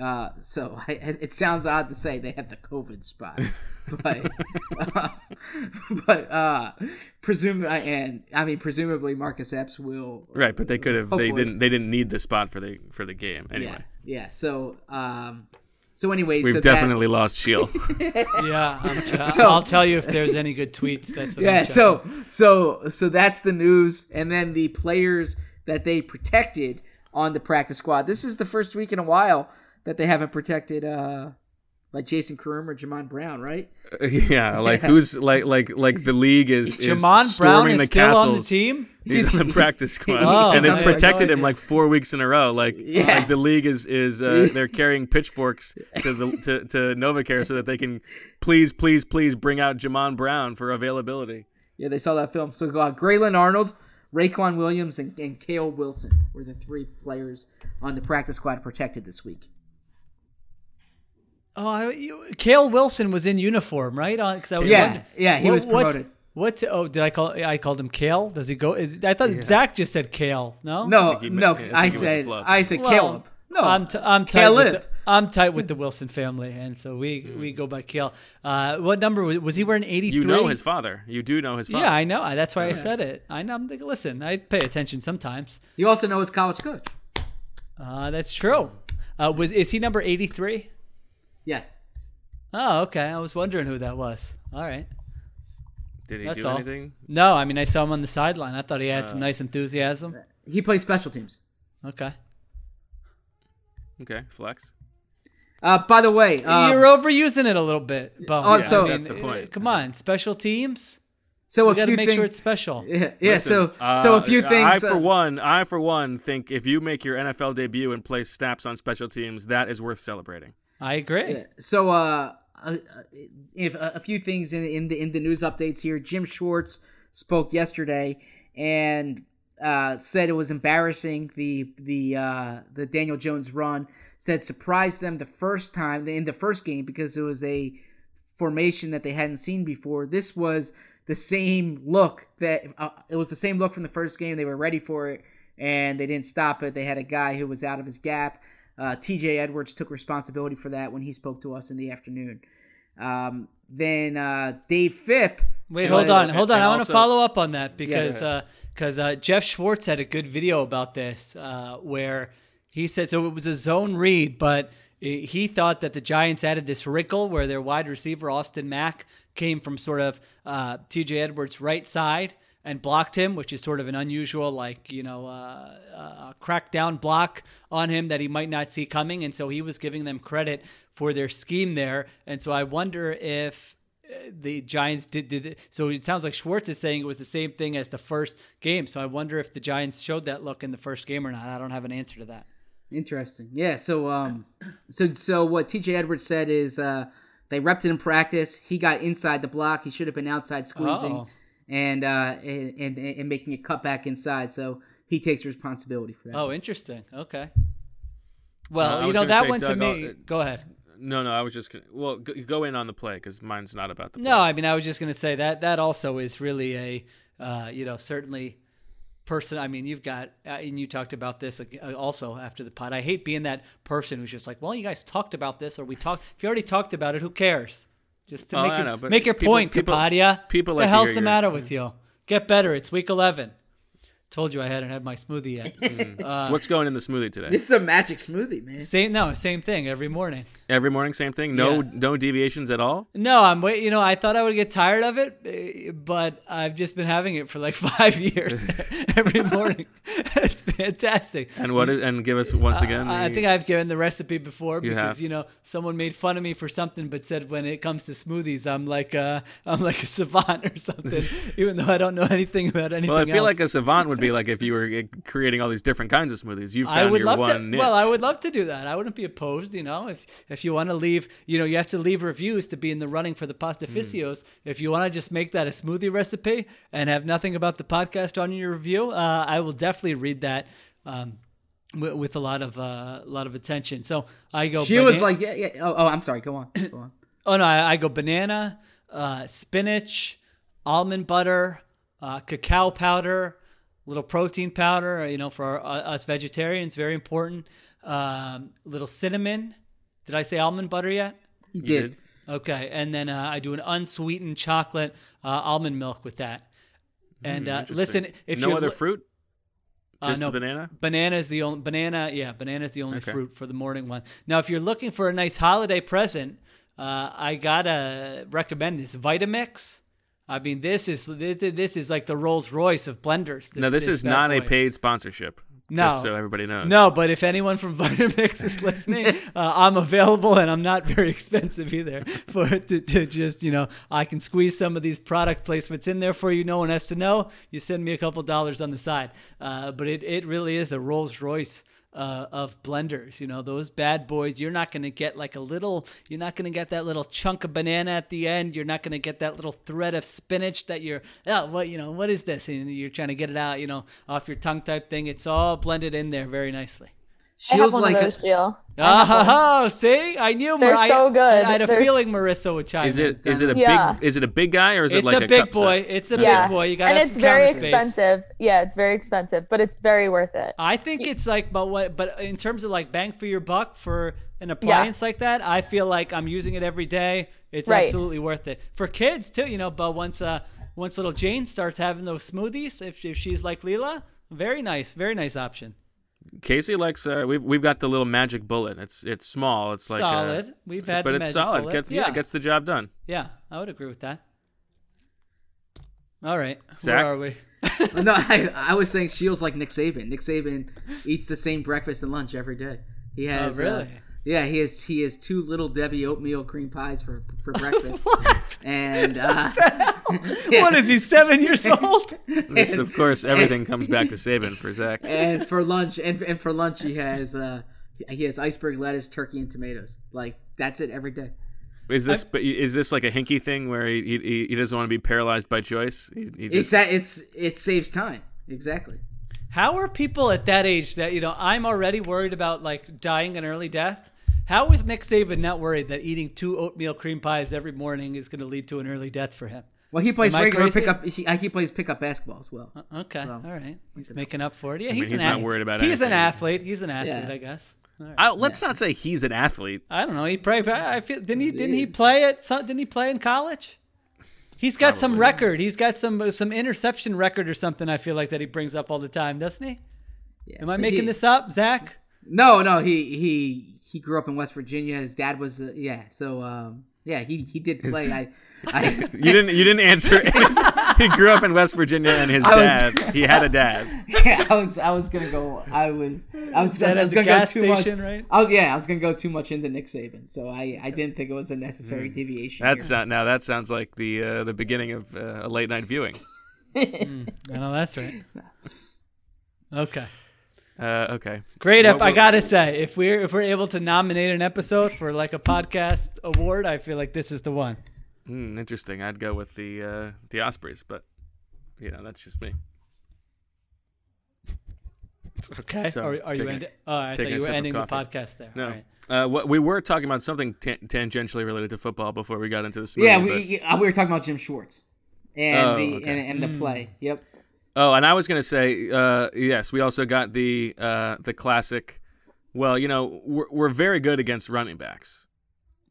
Uh, so I, it sounds odd to say they have the COVID spot, but uh, but uh, presume and I mean presumably Marcus Epps will Right, but they could have. They didn't. They didn't need the spot for the for the game anyway. Yeah, yeah. So um, so anyway, We've so definitely lost Sheil. Yeah, I'm, ch- So- I'll tell you if there's any good tweets. That's what yeah. I'm So so so that's the news, and then the players that they protected on the practice squad. This is the first week in a while that they haven't protected uh like Jason Croom or Jamon Brown, right? yeah, like who's like like like the league is, is Jamon Brown is the still castles. on the team. He's on the practice squad, Oh, and I they've protected him like four weeks in a row. Like, Yeah. like the league is is uh, they're carrying pitchforks to the to, to NovaCare so that they can please please please bring out Jamon Brown for availability. Yeah, they saw that film. So uh, Grayland Arnold, Raequan Williams, and, and Kale Wilson were the three players on the practice squad protected this week. Oh, I, you, Kale Wilson was in uniform, right? Because I was Yeah, wondering- yeah, he what- was what- promoted. What? Oh, did I call? I called him Kale. Does he go? Is, I thought Zach just said Kale. No. No, think he no, I I it was a said flub. I said Well, Caleb. No, I'm t- I'm tight with the, I'm tight with the Wilson family, and so we Hmm. we go by Kale. Uh, what number was, was he wearing? Eighty three. You know his father. You do know his father. Yeah, I know. That's why I said it. I know. I'm like, listen, I pay attention sometimes. You also know his college coach. Uh, that's true. Uh, was is he number eighty three? Yes. Oh, okay. I was wondering who that was. All right. Did he That's do all. anything? No, I mean I saw him on the sideline. I thought he had Uh. some nice enthusiasm. He plays special teams. Okay. Okay, flex. Uh, by the way, uh, You're overusing it a little bit, Bo. Oh, so- that's the uh, point. Come on, special teams. so You a got to few make things. sure it's special. yeah, yeah. Listen, so uh, so a few things. I for uh, one, I for one think if you make your NFL debut and play snaps on special teams, that is worth celebrating. I agree. Yeah. So, uh, uh, if uh, a few things in in the in the news updates here, Jim Schwartz spoke yesterday and uh, said it was embarrassing the the uh, the Daniel Jones run. Said surprised them the first time in the first game because it was a formation that they hadn't seen before. This was the same look that uh, it was the same look from the first game. They were ready for it and they didn't stop it. They had a guy who was out of his gap. Uh, TJ Edwards took responsibility for that when he spoke to us in the afternoon. Um, then uh, Dave Fipp. Wait, hold on, hold on. I want to follow up on that because Yeah. because uh, Geoff Schwartz had a good video about this uh, where he said so it was a zone read, but i- he thought that the Giants added this wrinkle where their wide receiver Austin Mack came from sort of uh, T.J. Edwards' right side and blocked him, which is sort of an unusual, like you know, uh, uh, crackdown block on him that he might not see coming, and so he was giving them credit for their scheme there, and so I wonder if the Giants did did it. So it sounds like Schwartz is saying it was the same thing as the first game. So I wonder if the Giants showed that look in the first game or not. I don't have an answer to that. Interesting. Yeah. So um, so so what TJ Edwards said is uh, they repped it in practice. He got inside the block. He should have been outside squeezing Oh. And uh and, and and making a cut back inside. So he takes responsibility for that. Oh, interesting. Okay. Uh, Well, I you know that say, one to me. I'll- Go ahead. No, no, I was just gonna, well, go, go in on the play because mine's not about the play. No, I mean I was just going to say that that also is really a uh, you know certainly person. I mean you've got uh, and you talked about this uh, also after the pod. I hate being that person who's just like, well, you guys talked about this or we talked. If you already talked about it, who cares? Just to Oh, make your, know, make your people- point, people- Kapadia. people the like to hell's the your- matter with you? Get better. It's week eleven. Told you I hadn't had my smoothie yet. uh, What's going in the smoothie today? This is a magic smoothie, man. Same no, same thing every morning. Every morning, same thing. No, Yeah. no deviations at all. No, I'm wait. You know, I thought I would get tired of it, but I've just been having it for like five years every morning. it's fantastic. And what is? And give us once again. I, I think I've given the recipe before You because have. you know someone made fun of me for something, but said when it comes to smoothies, I'm like uh, I'm like a savant or something, even though I don't know anything about anything. Well, I feel else. like a savant would be like if you were uh, creating all these different kinds of smoothies. You found I would your love one to. niche. Well, I would love to do that. I wouldn't be opposed. You know, if if you want to leave, you know, you have to leave reviews to be in the running for the Hmm. pastificios. If you want to just make that a smoothie recipe and have nothing about the podcast on your review, uh, I will definitely read that. Um, with, with a lot of uh, a lot of attention. So I go. She was like, yeah, yeah. Oh, oh, I'm sorry. Go on. Go on. Oh no, I, I go banana, uh, spinach, almond butter, uh, cacao powder, little protein powder. uh, You know, for our, uh, us vegetarians, very important. Um, little cinnamon. Did I say almond butter yet? You You did. did. Okay, and then uh, I do an unsweetened chocolate uh, almond milk with that. And uh, listen, if no you're other li- fruit, uh, just no, the banana. Banana is the only banana. Yeah, banana is the only Okay. fruit for the morning one. Now, if you're looking for a nice holiday present, uh, I gotta recommend this Vitamix. I mean, this is this is like the Rolls Royce of blenders. no, this, is bad not a paid sponsorship. No. just so everybody knows. No, but if anyone from Vitamix is listening, uh, I'm available and I'm not very expensive either. For to, to just you know, I can squeeze some of these product placements in there for you. No one has to know. You send me a couple dollars on the side. Uh, but it, it really is a Rolls Royce. Uh, of blenders, you know those bad boys. You're not gonna get like a little. You're not gonna get that little chunk of banana at the end. You're not gonna get that little thread of spinach that you're. Oh, what you know? What is this? And you're trying to get it out, you know, off your tongue type thing. It's all blended in there very nicely. I have Shields one like of a- those, Sheil. I have one. Oh, see, I knew. They're Mar- so good. I had a They're- feeling Marissa would chime Is in. it is it a Yeah. big is it a big guy or is it It's like a big thing? It's a, big cup set? boy. It's a Yeah, big boy. You got and it's some very counter space. expensive. Yeah, it's very expensive, but it's very worth it. I think it's like, but what? But in terms of like bang for your buck for an appliance like that, I feel like I'm using it every day. It's Right. absolutely worth it for kids too. You know, but once uh once little Jane starts having those smoothies, if if she's like Leela, very nice, very nice option. Casey likes. Uh, we've we've got the little magic bullet. It's it's small. It's like uh, Solid. We've had but the it's Magic solid. Bullet. Gets yeah. Yeah. gets the job done. Yeah, I would agree with that. All right, Zach? where are we? no, I, I was saying Sheil's like Nick Saban. Nick Saban eats the same breakfast and lunch every day. He has, uh, really? Yeah, he has he has two little Debbie oatmeal cream pies for for breakfast. what? And uh, What is he? Seven years old? This, of course, everything comes back to Saban for Zach. and for lunch and, and for lunch he has uh he has iceberg lettuce, turkey, and tomatoes. Like that's it every day. Is this but is this like a hinky thing where he he, he doesn't want to be paralyzed by choice? He, he just, It's that it's it saves time exactly. How are people at that age that you know? I'm already worried about like dying an early death. How is Nick Saban not worried that eating two oatmeal cream pies every morning is going to lead to an early death for him? Well, he plays Am I regular pickup. He, uh, he plays pickup basketball as well. Uh, okay, So- all right. He's making up for it. Yeah, mean, he's, he's an not ath- worried about it. He's an athlete. He's an athlete, Yeah. I guess. All right. I, let's not say he's an athlete. I don't know. He played. I feel didn't he? Didn't he play at? Some, didn't he play in college? He's got some record. He's got some uh, some interception record or something. I feel like that he brings up all the time, doesn't he? Yeah. Am I making he- this up, Zach? No, no. He he he grew up in West Virginia. His dad was uh, yeah. So um, yeah, he he did play. I I You didn't you didn't answer. he grew up in West Virginia, and his I was- dad he had a dad. yeah, I was I was gonna go. I was I was I was gonna go too station, much. right? I was yeah. I was gonna go too much into Nick Saban. So I I didn't think it was a necessary deviation. That's here. not, now that sounds like the uh, the beginning of uh, a late night viewing. I know that's right. Okay. Uh, okay, Great Well, up. I gotta say, if we're if we're able to nominate an episode for like a podcast award, I feel like this is the one. Hmm, interesting. I'd go with the uh, the Ospreys, but you know that's just me. Okay. So, are, are you a- ending? Oh, I thought taking a you were ending the podcast there. No, All right. uh, what we were talking about something tan- tangentially related to football before we got into the smoothie. Yeah, but- we yeah, we were talking about Jim Schwartz and Oh, the okay. and, and the play. Yep. Oh, and I was gonna say, uh, yes, we also got the uh, the classic. Well, you know, we're, we're very good against running backs.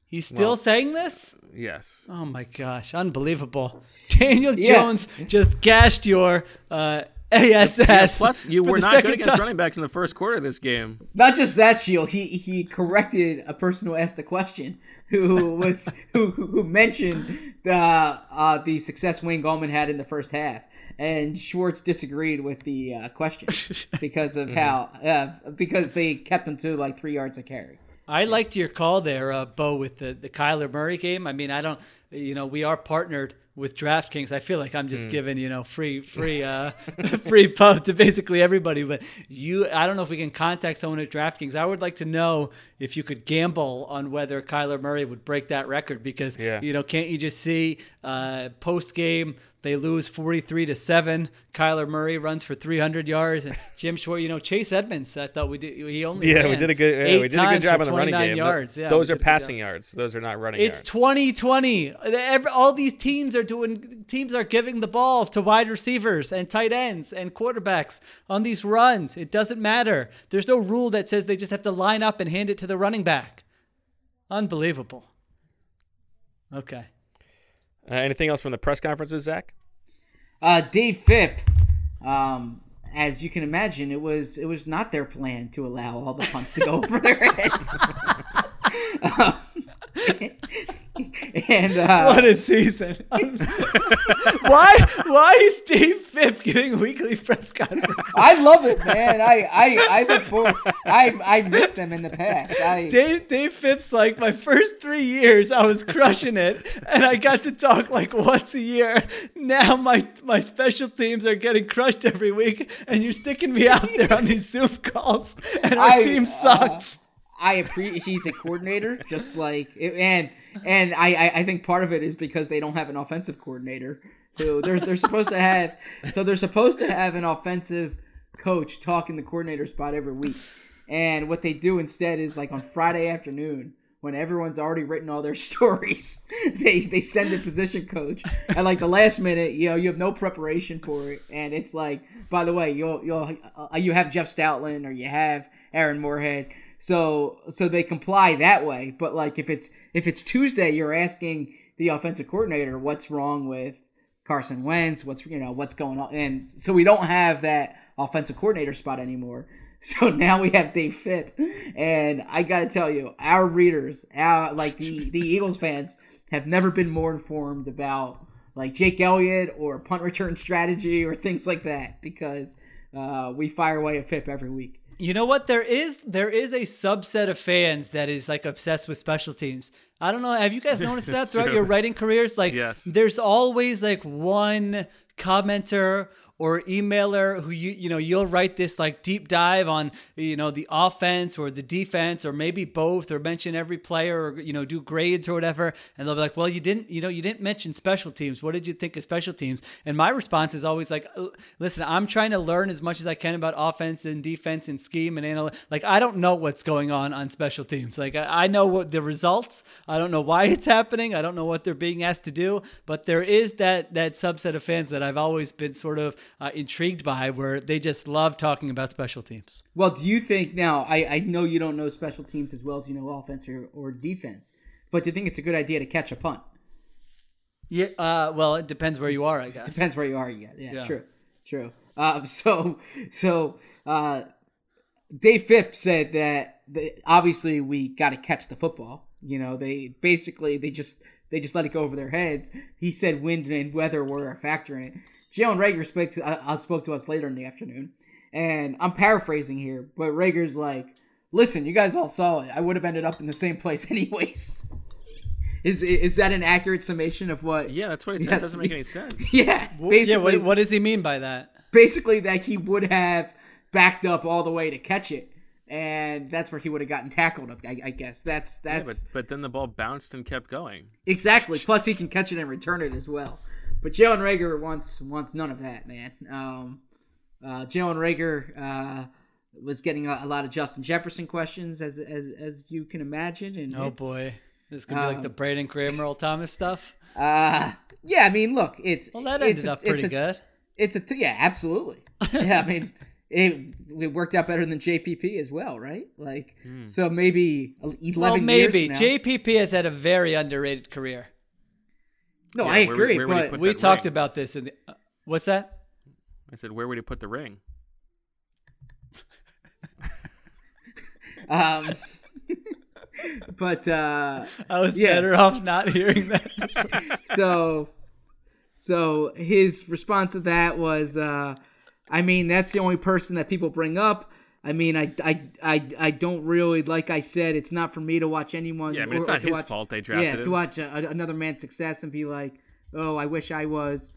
He's still Well- saying this? Yes. Oh my gosh, unbelievable! Daniel Yeah. Jones just gashed your uh, ASS. Yeah, plus, you were the not good second against time. running backs in the first quarter of this game. Not just that, Sheil. He he corrected a person who asked the question, who was who who who mentioned the uh, the success Wayne Gallman had in the first half, and Schwartz disagreed with the uh, question because of how uh, because they kept him to like three yards a carry. I liked your call there, uh, Bo, with the the Kyler Murray game. I mean, I don't, you know, we are partnered with DraftKings. I feel like I'm just giving, you know, free free uh, free pub to basically everybody. But you, I don't know if we can contact someone at DraftKings. I would like to know if you could gamble on whether Kyler Murray would break that record because, Yeah. you know, can't you just see uh, post game they lose 43 to seven. Kyler Murray runs for 300 yards, and Jim Schwartz. You know, Chase Edmonds. I thought we did. He only Yeah, we did a good. Yeah, we did a good job on the running game. Yards. Yeah, Those are did a good job. passing yards. Those are not running It's yards. 2020. Every, all these teams are doing. Teams are giving the ball to wide receivers and tight ends and quarterbacks on these runs. It doesn't matter. There's no rule that says they just have to line up and hand it to the running back. Unbelievable. Okay. Uh, anything else from the press conferences, Zach? Uh, Dave Fipp, um, as you can imagine, it was it was not their plan to allow all the punts to go over their heads. Um, and uh, What a season. why why is Dave Fipp giving weekly press conferences? I love it, man. I I I look forward. I I missed them in the past. I Dave Dave Fipp's like my first three years I was crushing it and I got to talk like once a year. Now my my special teams are getting crushed every week and you're sticking me out there on these Zoom calls and our I, team uh, sucks. I appreciate he's a coordinator, just like and and I, I I think part of it is because they don't have an offensive coordinator. Who they're they're supposed to have. So they're supposed to have an offensive coach talking the coordinator spot every week. And what they do instead is like on Friday afternoon, when everyone's already written all their stories, they they send a position coach at like the last minute. You know, you have no preparation for it, and it's like, by the way, you'll you'll uh, you have Jeff Stoutland or you have Aaron Moorehead. So so they comply that way. But like if it's if it's Tuesday, you're asking the offensive coordinator what's wrong with Carson Wentz, what's you know what's going on, and so we don't have that offensive coordinator spot anymore. So now we have Dave Fipp, and I got to tell you, our readers, our like the the Eagles fans, have never been more informed about like Jake Elliott or punt return strategy or things like that because uh, we fire away a Fipp every week. You know what? There is there is a subset of fans that is like obsessed with special teams. I don't know. Have you guys noticed that throughout true. your writing careers? Like, Yes. there's always like one commenter or emailer who you you know you'll write this like deep dive on you know the offense or the defense or maybe both or mention every player or you know do grades or whatever. And they'll be like well you didn't you know you didn't mention special teams. What did you think of special teams? And my response is always like "Uh, listen I'm trying to learn as much as I can about offense and defense and scheme and analytics like I don't know what's going on on special teams. Like I, I know what the results. I don't know why it's happening. I don't know what they're being asked to do. But there is that that subset of fans that I've always been sort of uh, intrigued by where they just love talking about special teams. Well, do you think now? I, I know you don't know special teams as well as you know offense or, or defense, but do you think it's a good idea to catch a punt? Yeah. Uh, well, it depends where you are, I guess. It Depends where you are. Yeah, yeah, Yeah. true, true. Um, so, so uh, Dave Fipp's said that obviously we got to catch the football. You know, they basically they just they just let it go over their heads. He said wind and weather were a factor in it. Jalen Reagor spoke to uh, uh, spoke to us later in the afternoon, and I'm paraphrasing here, but Reagor's like, "Listen, you guys all saw it. I would have ended up in the same place anyways." Is is that an accurate summation of what? Yeah, that's what he said. Yes. It doesn't make any sense. Yeah, yeah. basically, What, what does he mean by that? basically that he would have backed up all the way to catch it, and that's where he would have gotten tackled. I, I guess that's Yeah, that's but, but then the ball bounced and kept going. exactly. Plus, he can catch it and return it as well. But Jalen Reagor wants wants none of that, man. Um, uh, Jalen Reagor uh, was getting a, a lot of Justin Jefferson questions, as as as you can imagine. And Oh boy, this is gonna be like the um, Brandon Graham, Earl Thomas stuff. Uh, yeah, I mean, look, it's Well, that it's ended a- up it's pretty a- good. It's a t- yeah, absolutely. yeah, I mean, it, it worked out better than JPP as well, right? Like, so maybe eleven Well, maybe years now- JPP has had a very underrated career. No, Yeah, I where- agree, where he but We talked ring? about this in the. Uh, what's that? I said, where would he put the ring? um, but uh, I was Yeah. better off not hearing that. so so his response to that was uh i mean that's the only person that people bring up i mean i i i, I don't really like i said it's not for me to watch anyone Yeah, I mean, it's or- or not to his watch- fault they drafted yeah him. to watch a, a- another man's success and be like oh i wish i was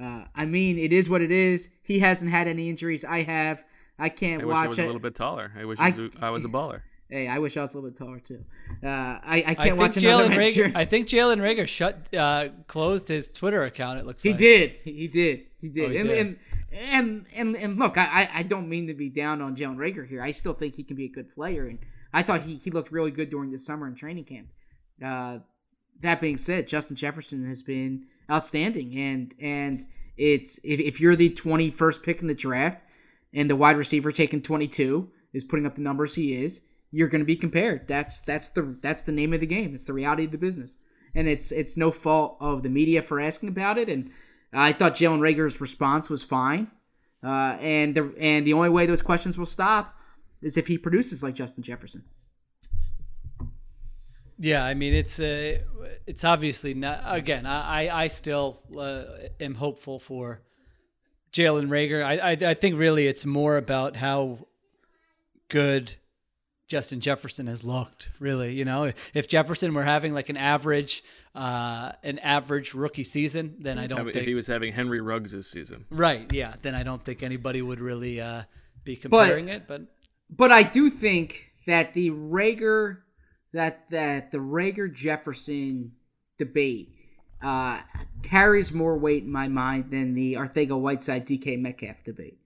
uh, i mean it is what it is he hasn't had any injuries i have i can't I wish I was it a little bit taller. I wish I- I, was, I was a baller. hey i wish i was a little bit taller too uh, i i I can't think watch another Jalen man's Reagor. I think Jalen Reagor shut uh, closed his Twitter account. It looks He like did. He did. He did. Oh, he and, did. and and and and look, I I- don't mean to be down on Jalen Reagor here. I still think he can be a good player, and I thought he he looked really good during the summer in training camp. Uh, that being said, Justin Jefferson has been outstanding, and and it's if, if you're the 21st pick in the draft, and the wide receiver taking 22 is putting up the numbers he is, you're going to be compared. That's that's the that's the name of the game. It's the reality of the business, and it's it's no fault of the media for asking about it. And I thought Jalen Reagor's response was fine, uh, and the and the only way those questions will stop is if he produces like Justin Jefferson. Yeah, I mean it's uh, it's obviously not. Again, I I, I still uh, am hopeful for Jalen Reagor. I, I I think really it's more about how good Justin Jefferson has looked. Really, you know, if Jefferson were having like an average uh, an average rookie season, then I don't if think he was having Henry Ruggs season. right. Yeah, then I don't think anybody would really uh, be comparing it. But But I do think that the Reagor that that the Reagor Jefferson debate uh, carries more weight in my mind than the Arcega-Whiteside DK Metcalf debate.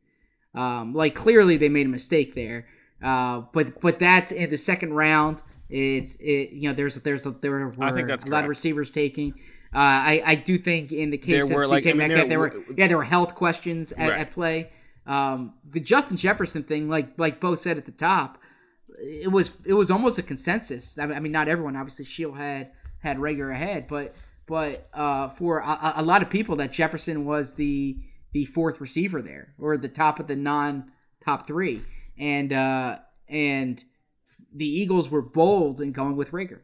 Um, like clearly they made a mistake there. Uh, but but that's in the second round. It's it you know there's there's a, there were I think that's a lot of receivers taking. Uh, I I do think in the case There were, of like, DK I mean, Metcalf there there were yeah there were health questions at, Right. at play. Um, the Justin Jefferson thing, like like Bo said at the top, it was it was almost a consensus. I mean, I mean not everyone obviously. Sheil had had Reagor ahead, but but uh, for a, a lot of people, that Jefferson was the the fourth receiver there, or the top of the non top three, and uh, and the Eagles were bold in going with Reagor.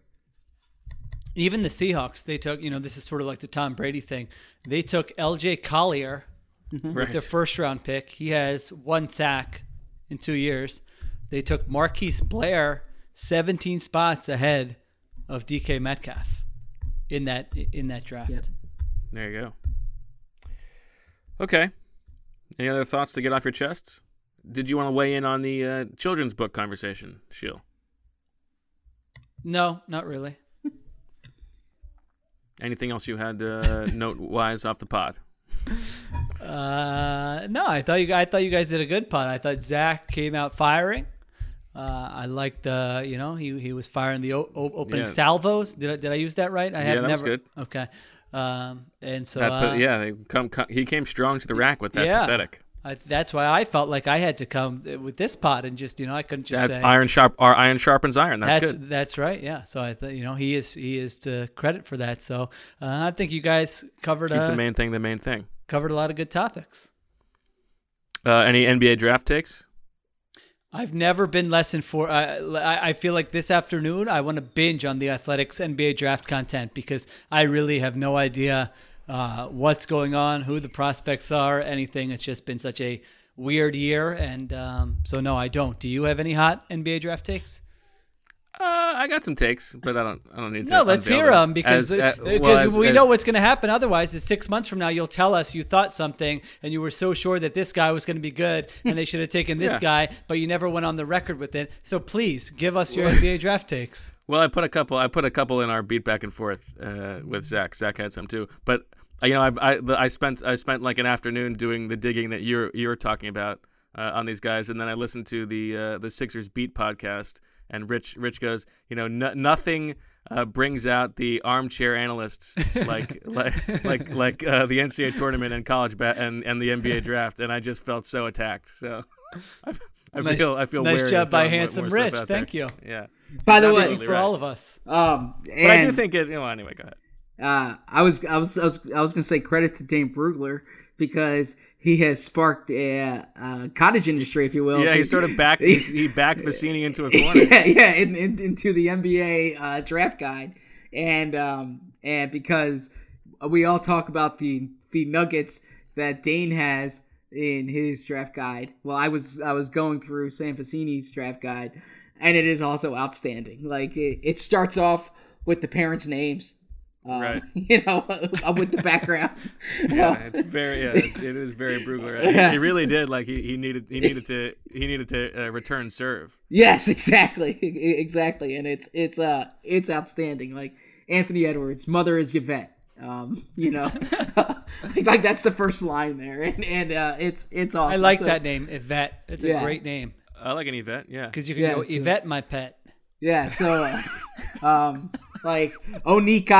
Even the Seahawks, they took, you know, this is sort of like the Tom Brady thing. They took LJ Collier with Right. their first round pick. He has one sack in two years. They took Marquise Blair 17 spots ahead of DK Metcalf in that in that draft. There you go. Okay. Any other thoughts to get off your chests? Did you want to weigh in on the uh, children's book conversation, Sheil? No, not really. Anything else you had uh, note wise off the pod? Uh, no, I thought you I thought you guys did a good punt. I thought Zach came out firing. Uh, I liked the, you know, he, he was firing the o- opening Yeah. salvos. Did I, did I use that right? I Yeah, had that was never. good. Okay. Um, and so that, uh, yeah, they come, come. He came strong to the rack with that yeah, pathetic. I, that's why I felt like I had to come with this pot and just, you know, I couldn't just That's say iron sharp. Our iron sharpens iron. That's, that's good. that's right. Yeah. So I thought, you know, he is he is to credit for that. So uh, I think you guys covered Keep uh, the main thing the main thing. covered a lot of good topics. Uh, any NBA draft takes? I've never been less than four. I I feel like this afternoon I want to binge on the Athletic's NBA draft content because I really have no idea uh, what's going on, who the prospects are, anything. It's just been such a weird year, and um, so no, I don't. Do you have any hot NBA draft takes? Uh, I got some takes, but I don't. I don't need to. No, let's hear them because As- uh, because well, as- we as- know what's going to happen. Otherwise, is six months from now you'll tell us you thought something and you were so sure that this guy was going to be good and they should have taken this Yeah. guy, but you never went on the record with it. So please give us your NBA draft takes. Well, I put a couple. I put a couple in our beat back and forth uh, with Zach. Zach had some too, but uh, you know, I, I I spent I spent like an afternoon doing the digging that you're you're talking about uh, on these guys, and then I listened to the uh, the Sixers beat podcast, and Rich Rich goes, you know, no, nothing. Uh, brings out the armchair analysts like like like like uh, the NCAA tournament and college ba- and and the NBA draft, and I just felt so attacked. So I, I Nice- feel I feel nice job by throwing more- Handsome more Rich. out there. Thank you. Yeah. By the He's way- for right. all of us. Um, But I do think it. You know, anyway, go ahead. Uh, I was I was I was I was gonna say credit to Dane Brugler because he has sparked a, uh cottage industry, if you will. Yeah, he sort of backed he, he backed Vecenie into a corner. yeah, yeah, in, in, into the NBA uh, draft guide, and um, and because we all talk about the the nuggets that Dane has in his draft guide. Well, I was I was going through Sam Vecenie's draft guide, and it is also outstanding. Like it, it starts off with the parents' names. Um, Right. You know, with the background. Yeah, it's very yeah, it's, it is very Brugler. Yeah. He really did like he, he needed he needed to he needed to uh, return serve. Yes, exactly, exactly, and it's it's uh it's outstanding. Like Anthony Edwards, mother is Yvette. Um, you know, like that's the first line there, and and uh, it's it's awesome. I like So- that name, Yvette. It's a great name I like an Yvette. Yeah, because you can Yeah, go so- Yvette, my pet. Yeah, so uh, um, like Onika,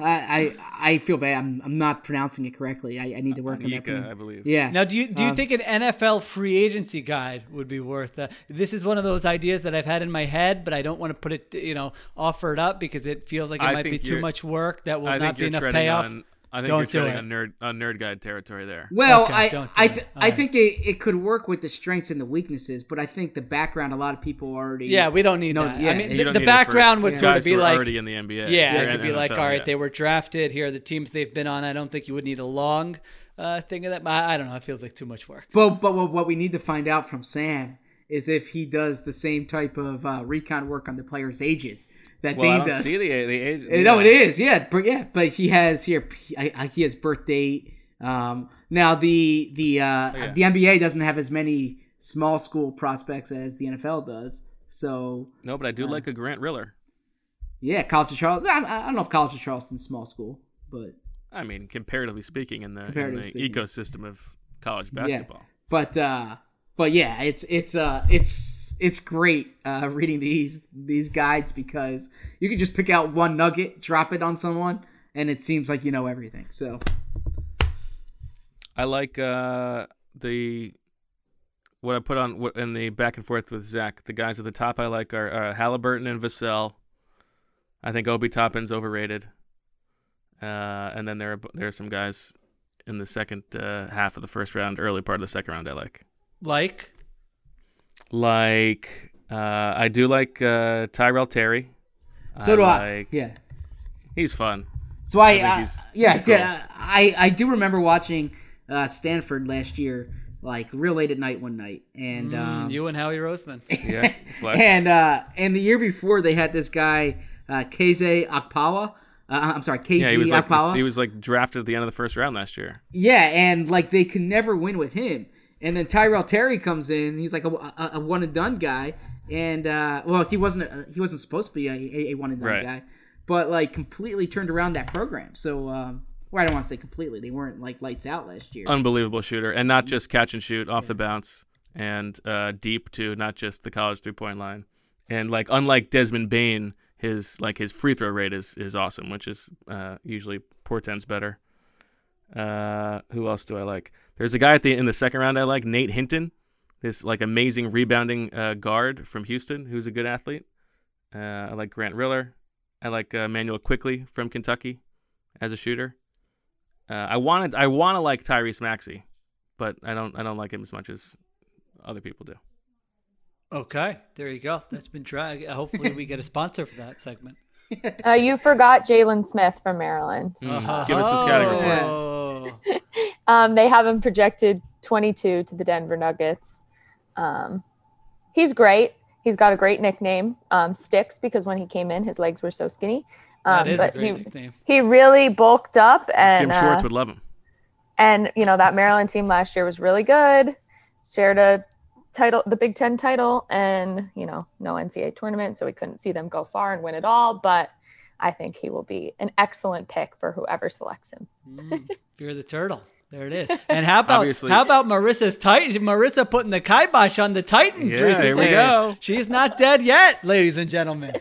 I, I I feel bad. I'm I'm not pronouncing it correctly. I, I need to work on that. Yika, I believe. Yeah. Now, do you do you Um, think an NFL free agency guide would be worth? Uh, this is one of those ideas that I've had in my head, but I don't want to put it, you know, offer it up because it feels like it I might be too much work that will I not think be you're enough payoff. on. I think Don't you're do treading it. on nerd on nerd guide territory there. Well, Okay, I don't I th- I right. think it, it could work with the strengths and the weaknesses, but I think the background a lot of people already. Yeah, we don't need know- that. yeah, I mean, You the, the need it for background would guys sort of be like already in the NBA. Yeah, or it could be like, all right, yeah. they were drafted. Here are the teams they've been on. I don't think you would need a long uh, thing of that. I, I don't know. It feels like too much work. But but what what we need to find out from Sam is if he does the same type of uh, recon work on the players' ages that Well, I Dane don't does. see the the age. Uh, No, it is. Yeah, but yeah, but he has here. He has birth date. Um, now the the uh, yeah. the NBA doesn't have as many small school prospects as the NFL does. So No, but I do like a Grant Riller. yeah, College of Charleston. I, I don't know if College of Charleston's small school, but I mean, comparatively speaking, in the, in the speaking. ecosystem of college basketball. Yeah. But uh, but yeah, it's it's uh, it's it's great uh, reading these these guides because you can just pick out one nugget, drop it on someone, and it seems like you know everything. So I like uh, the what I put on in the back and forth with Zach. The guys at the top I like are uh, Halliburton and Vassell. I think Obi Toppin's overrated. Uh, and then there are there are some guys in the second uh, half of the first round, early part of the second round I like. Like Like uh, I do like uh, Tyrell Terry. so do I. like- Yeah. He's fun. So I, think uh, he's- yeah, he's cool. yeah, I I do remember watching uh, Stanford last year, like real late at night one night, and um, Mm, you and Howie Roseman. Yeah, flex. and uh, and the year before they had this guy uh, Keze Akpawa. Uh, I'm sorry, KZ yeah, he was like Akpawa. he was like drafted at the end of the first round last year. Yeah, and like they could never win with him. And then Tyrell Terry comes in. He's like a, a, a one and done guy. And uh, well, he wasn't a, he wasn't supposed to be a, a, a one and done Right. guy, but like completely turned around that program. So um, well, I don't want to say completely. They weren't like lights out last year. unbelievable shooter, and not just catch and shoot off the bounce and uh, deep too, not just the college three point line. And like unlike Desmond Bane, his like his free throw rate is is awesome, which is uh, usually portends better. Uh, who else do I like? There's a guy at the in the second round I like, Nate Hinton, this like amazing rebounding uh, guard from Houston, who's a good athlete. Uh, I like Grant Riller. I like uh, Manuel Quickley from Kentucky as a shooter. Uh, I wanted I want to like Tyrese Maxey, but I don't I don't like him as much as other people do. Okay, there you go. That's been drag. Hopefully, we get a sponsor for that segment. Uh, you forgot Jalen Smith from Maryland. Mm, Give us the scouting report. Oh. Um, they have him projected 22 to the Denver Nuggets. Um, he's great. He's got a great nickname, um, Stix, because when he came in, his legs were so skinny. That Um, is a but great he nickname. he really bulked up, and Jim Schwartz uh, would love him. and you know that Maryland team last year was really good. Shared a title, the Big Ten title, and you know no NCAA tournament, so we couldn't see them go far and win it all. But I think he will be an excellent pick for whoever selects him. Mm, Fear the turtle. There it is. And how about Obviously- how about Marissa's Titans? Marissa putting the kibosh on the Titans Yeah, recently. here we go. She's not dead yet, ladies and gentlemen.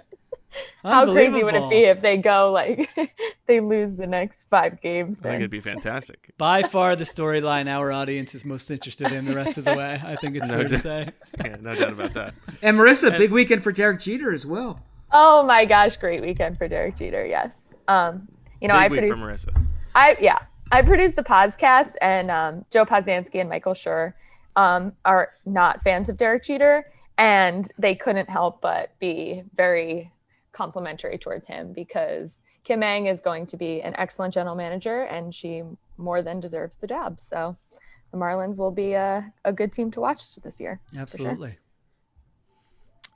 How crazy would it be if they go like they lose the next five games? I think and- it'd be fantastic. By far the storyline our audience is most interested in the rest of the way. I think it's No fair to say. Yeah, no doubt about that. and Marissa, big weekend for Derek Jeter as well. Oh my gosh, great weekend for Derek Jeter. Yes. Um, you know, Big I week produce, for Marissa. I yeah, I produced the podcast, and um, Joe Posnanski and Michael Schur um, are not fans of Derek Jeter, and they couldn't help but be very complimentary towards him because Kim Ng is going to be an excellent general manager, and she more than deserves the job. So the Marlins will be a, a good team to watch this year. for sure. Absolutely.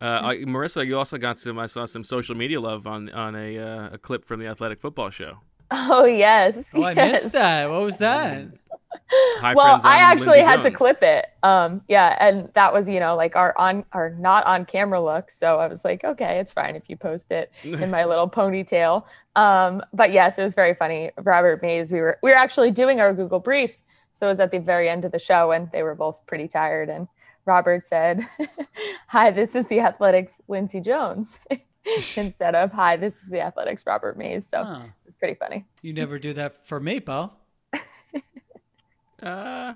Uh, I, Marissa, you also got some. I saw some social media love on on a uh, a clip from the Athletic Football Show. Oh yes. Oh, I missed that. What was that? High well, I actually had to clip it. Um, yeah, and that was, you know, like our on our not on camera look. So I was like, okay, it's fine if you post it in my little ponytail. Um, but yes, it was very funny. Robert Mays, we were we were actually doing our Google brief, so it was at the very end of the show, and they were both pretty tired. And Robert said, "Hi, this is the Athletic's Lindsay Jones." Instead of hi, this is the Athletic's Robert Mays. So Huh. it's pretty funny. You never do that for me, Bo. Uh,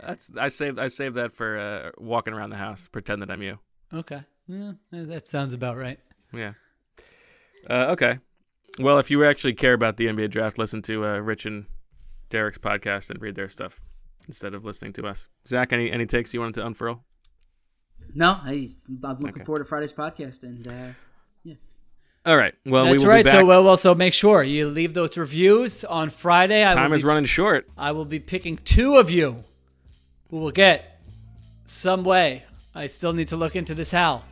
that's I saved I saved that for uh, walking around the house, pretend that I'm you. Okay. Yeah, that sounds about right. Yeah. Uh, okay. Well, if you actually care about the NBA draft, listen to uh, Rich and Derek's podcast and read their stuff instead of listening to us. Zach, any any takes you wanted to unfurl? No, I, I'm looking Okay. forward to Friday's podcast, and uh, yeah. All right. Well, That's we will right. Be back. So well, well, so make sure you leave those reviews on Friday. I Time will is be, running short. I will be picking two of you who will get some way. I still need to look into this how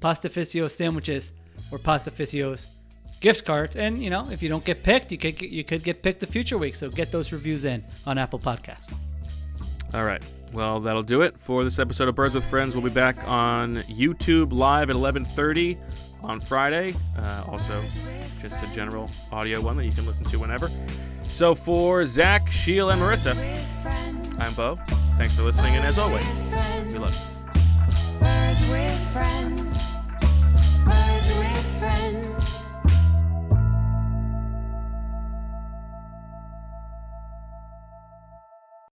pastificio sandwiches or pastificios gift cards. And you know, if you don't get picked, you could get, you could get picked a future week. So get those reviews in on Apple Podcasts. All right. Well, that'll do it for this episode of Birds with Friends. We'll be back on YouTube live at 11:30 on Friday. Uh, also, just a general audio one that you can listen to whenever. So for Zach, Sheil, and Marissa, I'm Bo. Thanks for listening, and as always, we love you. Birds with friends.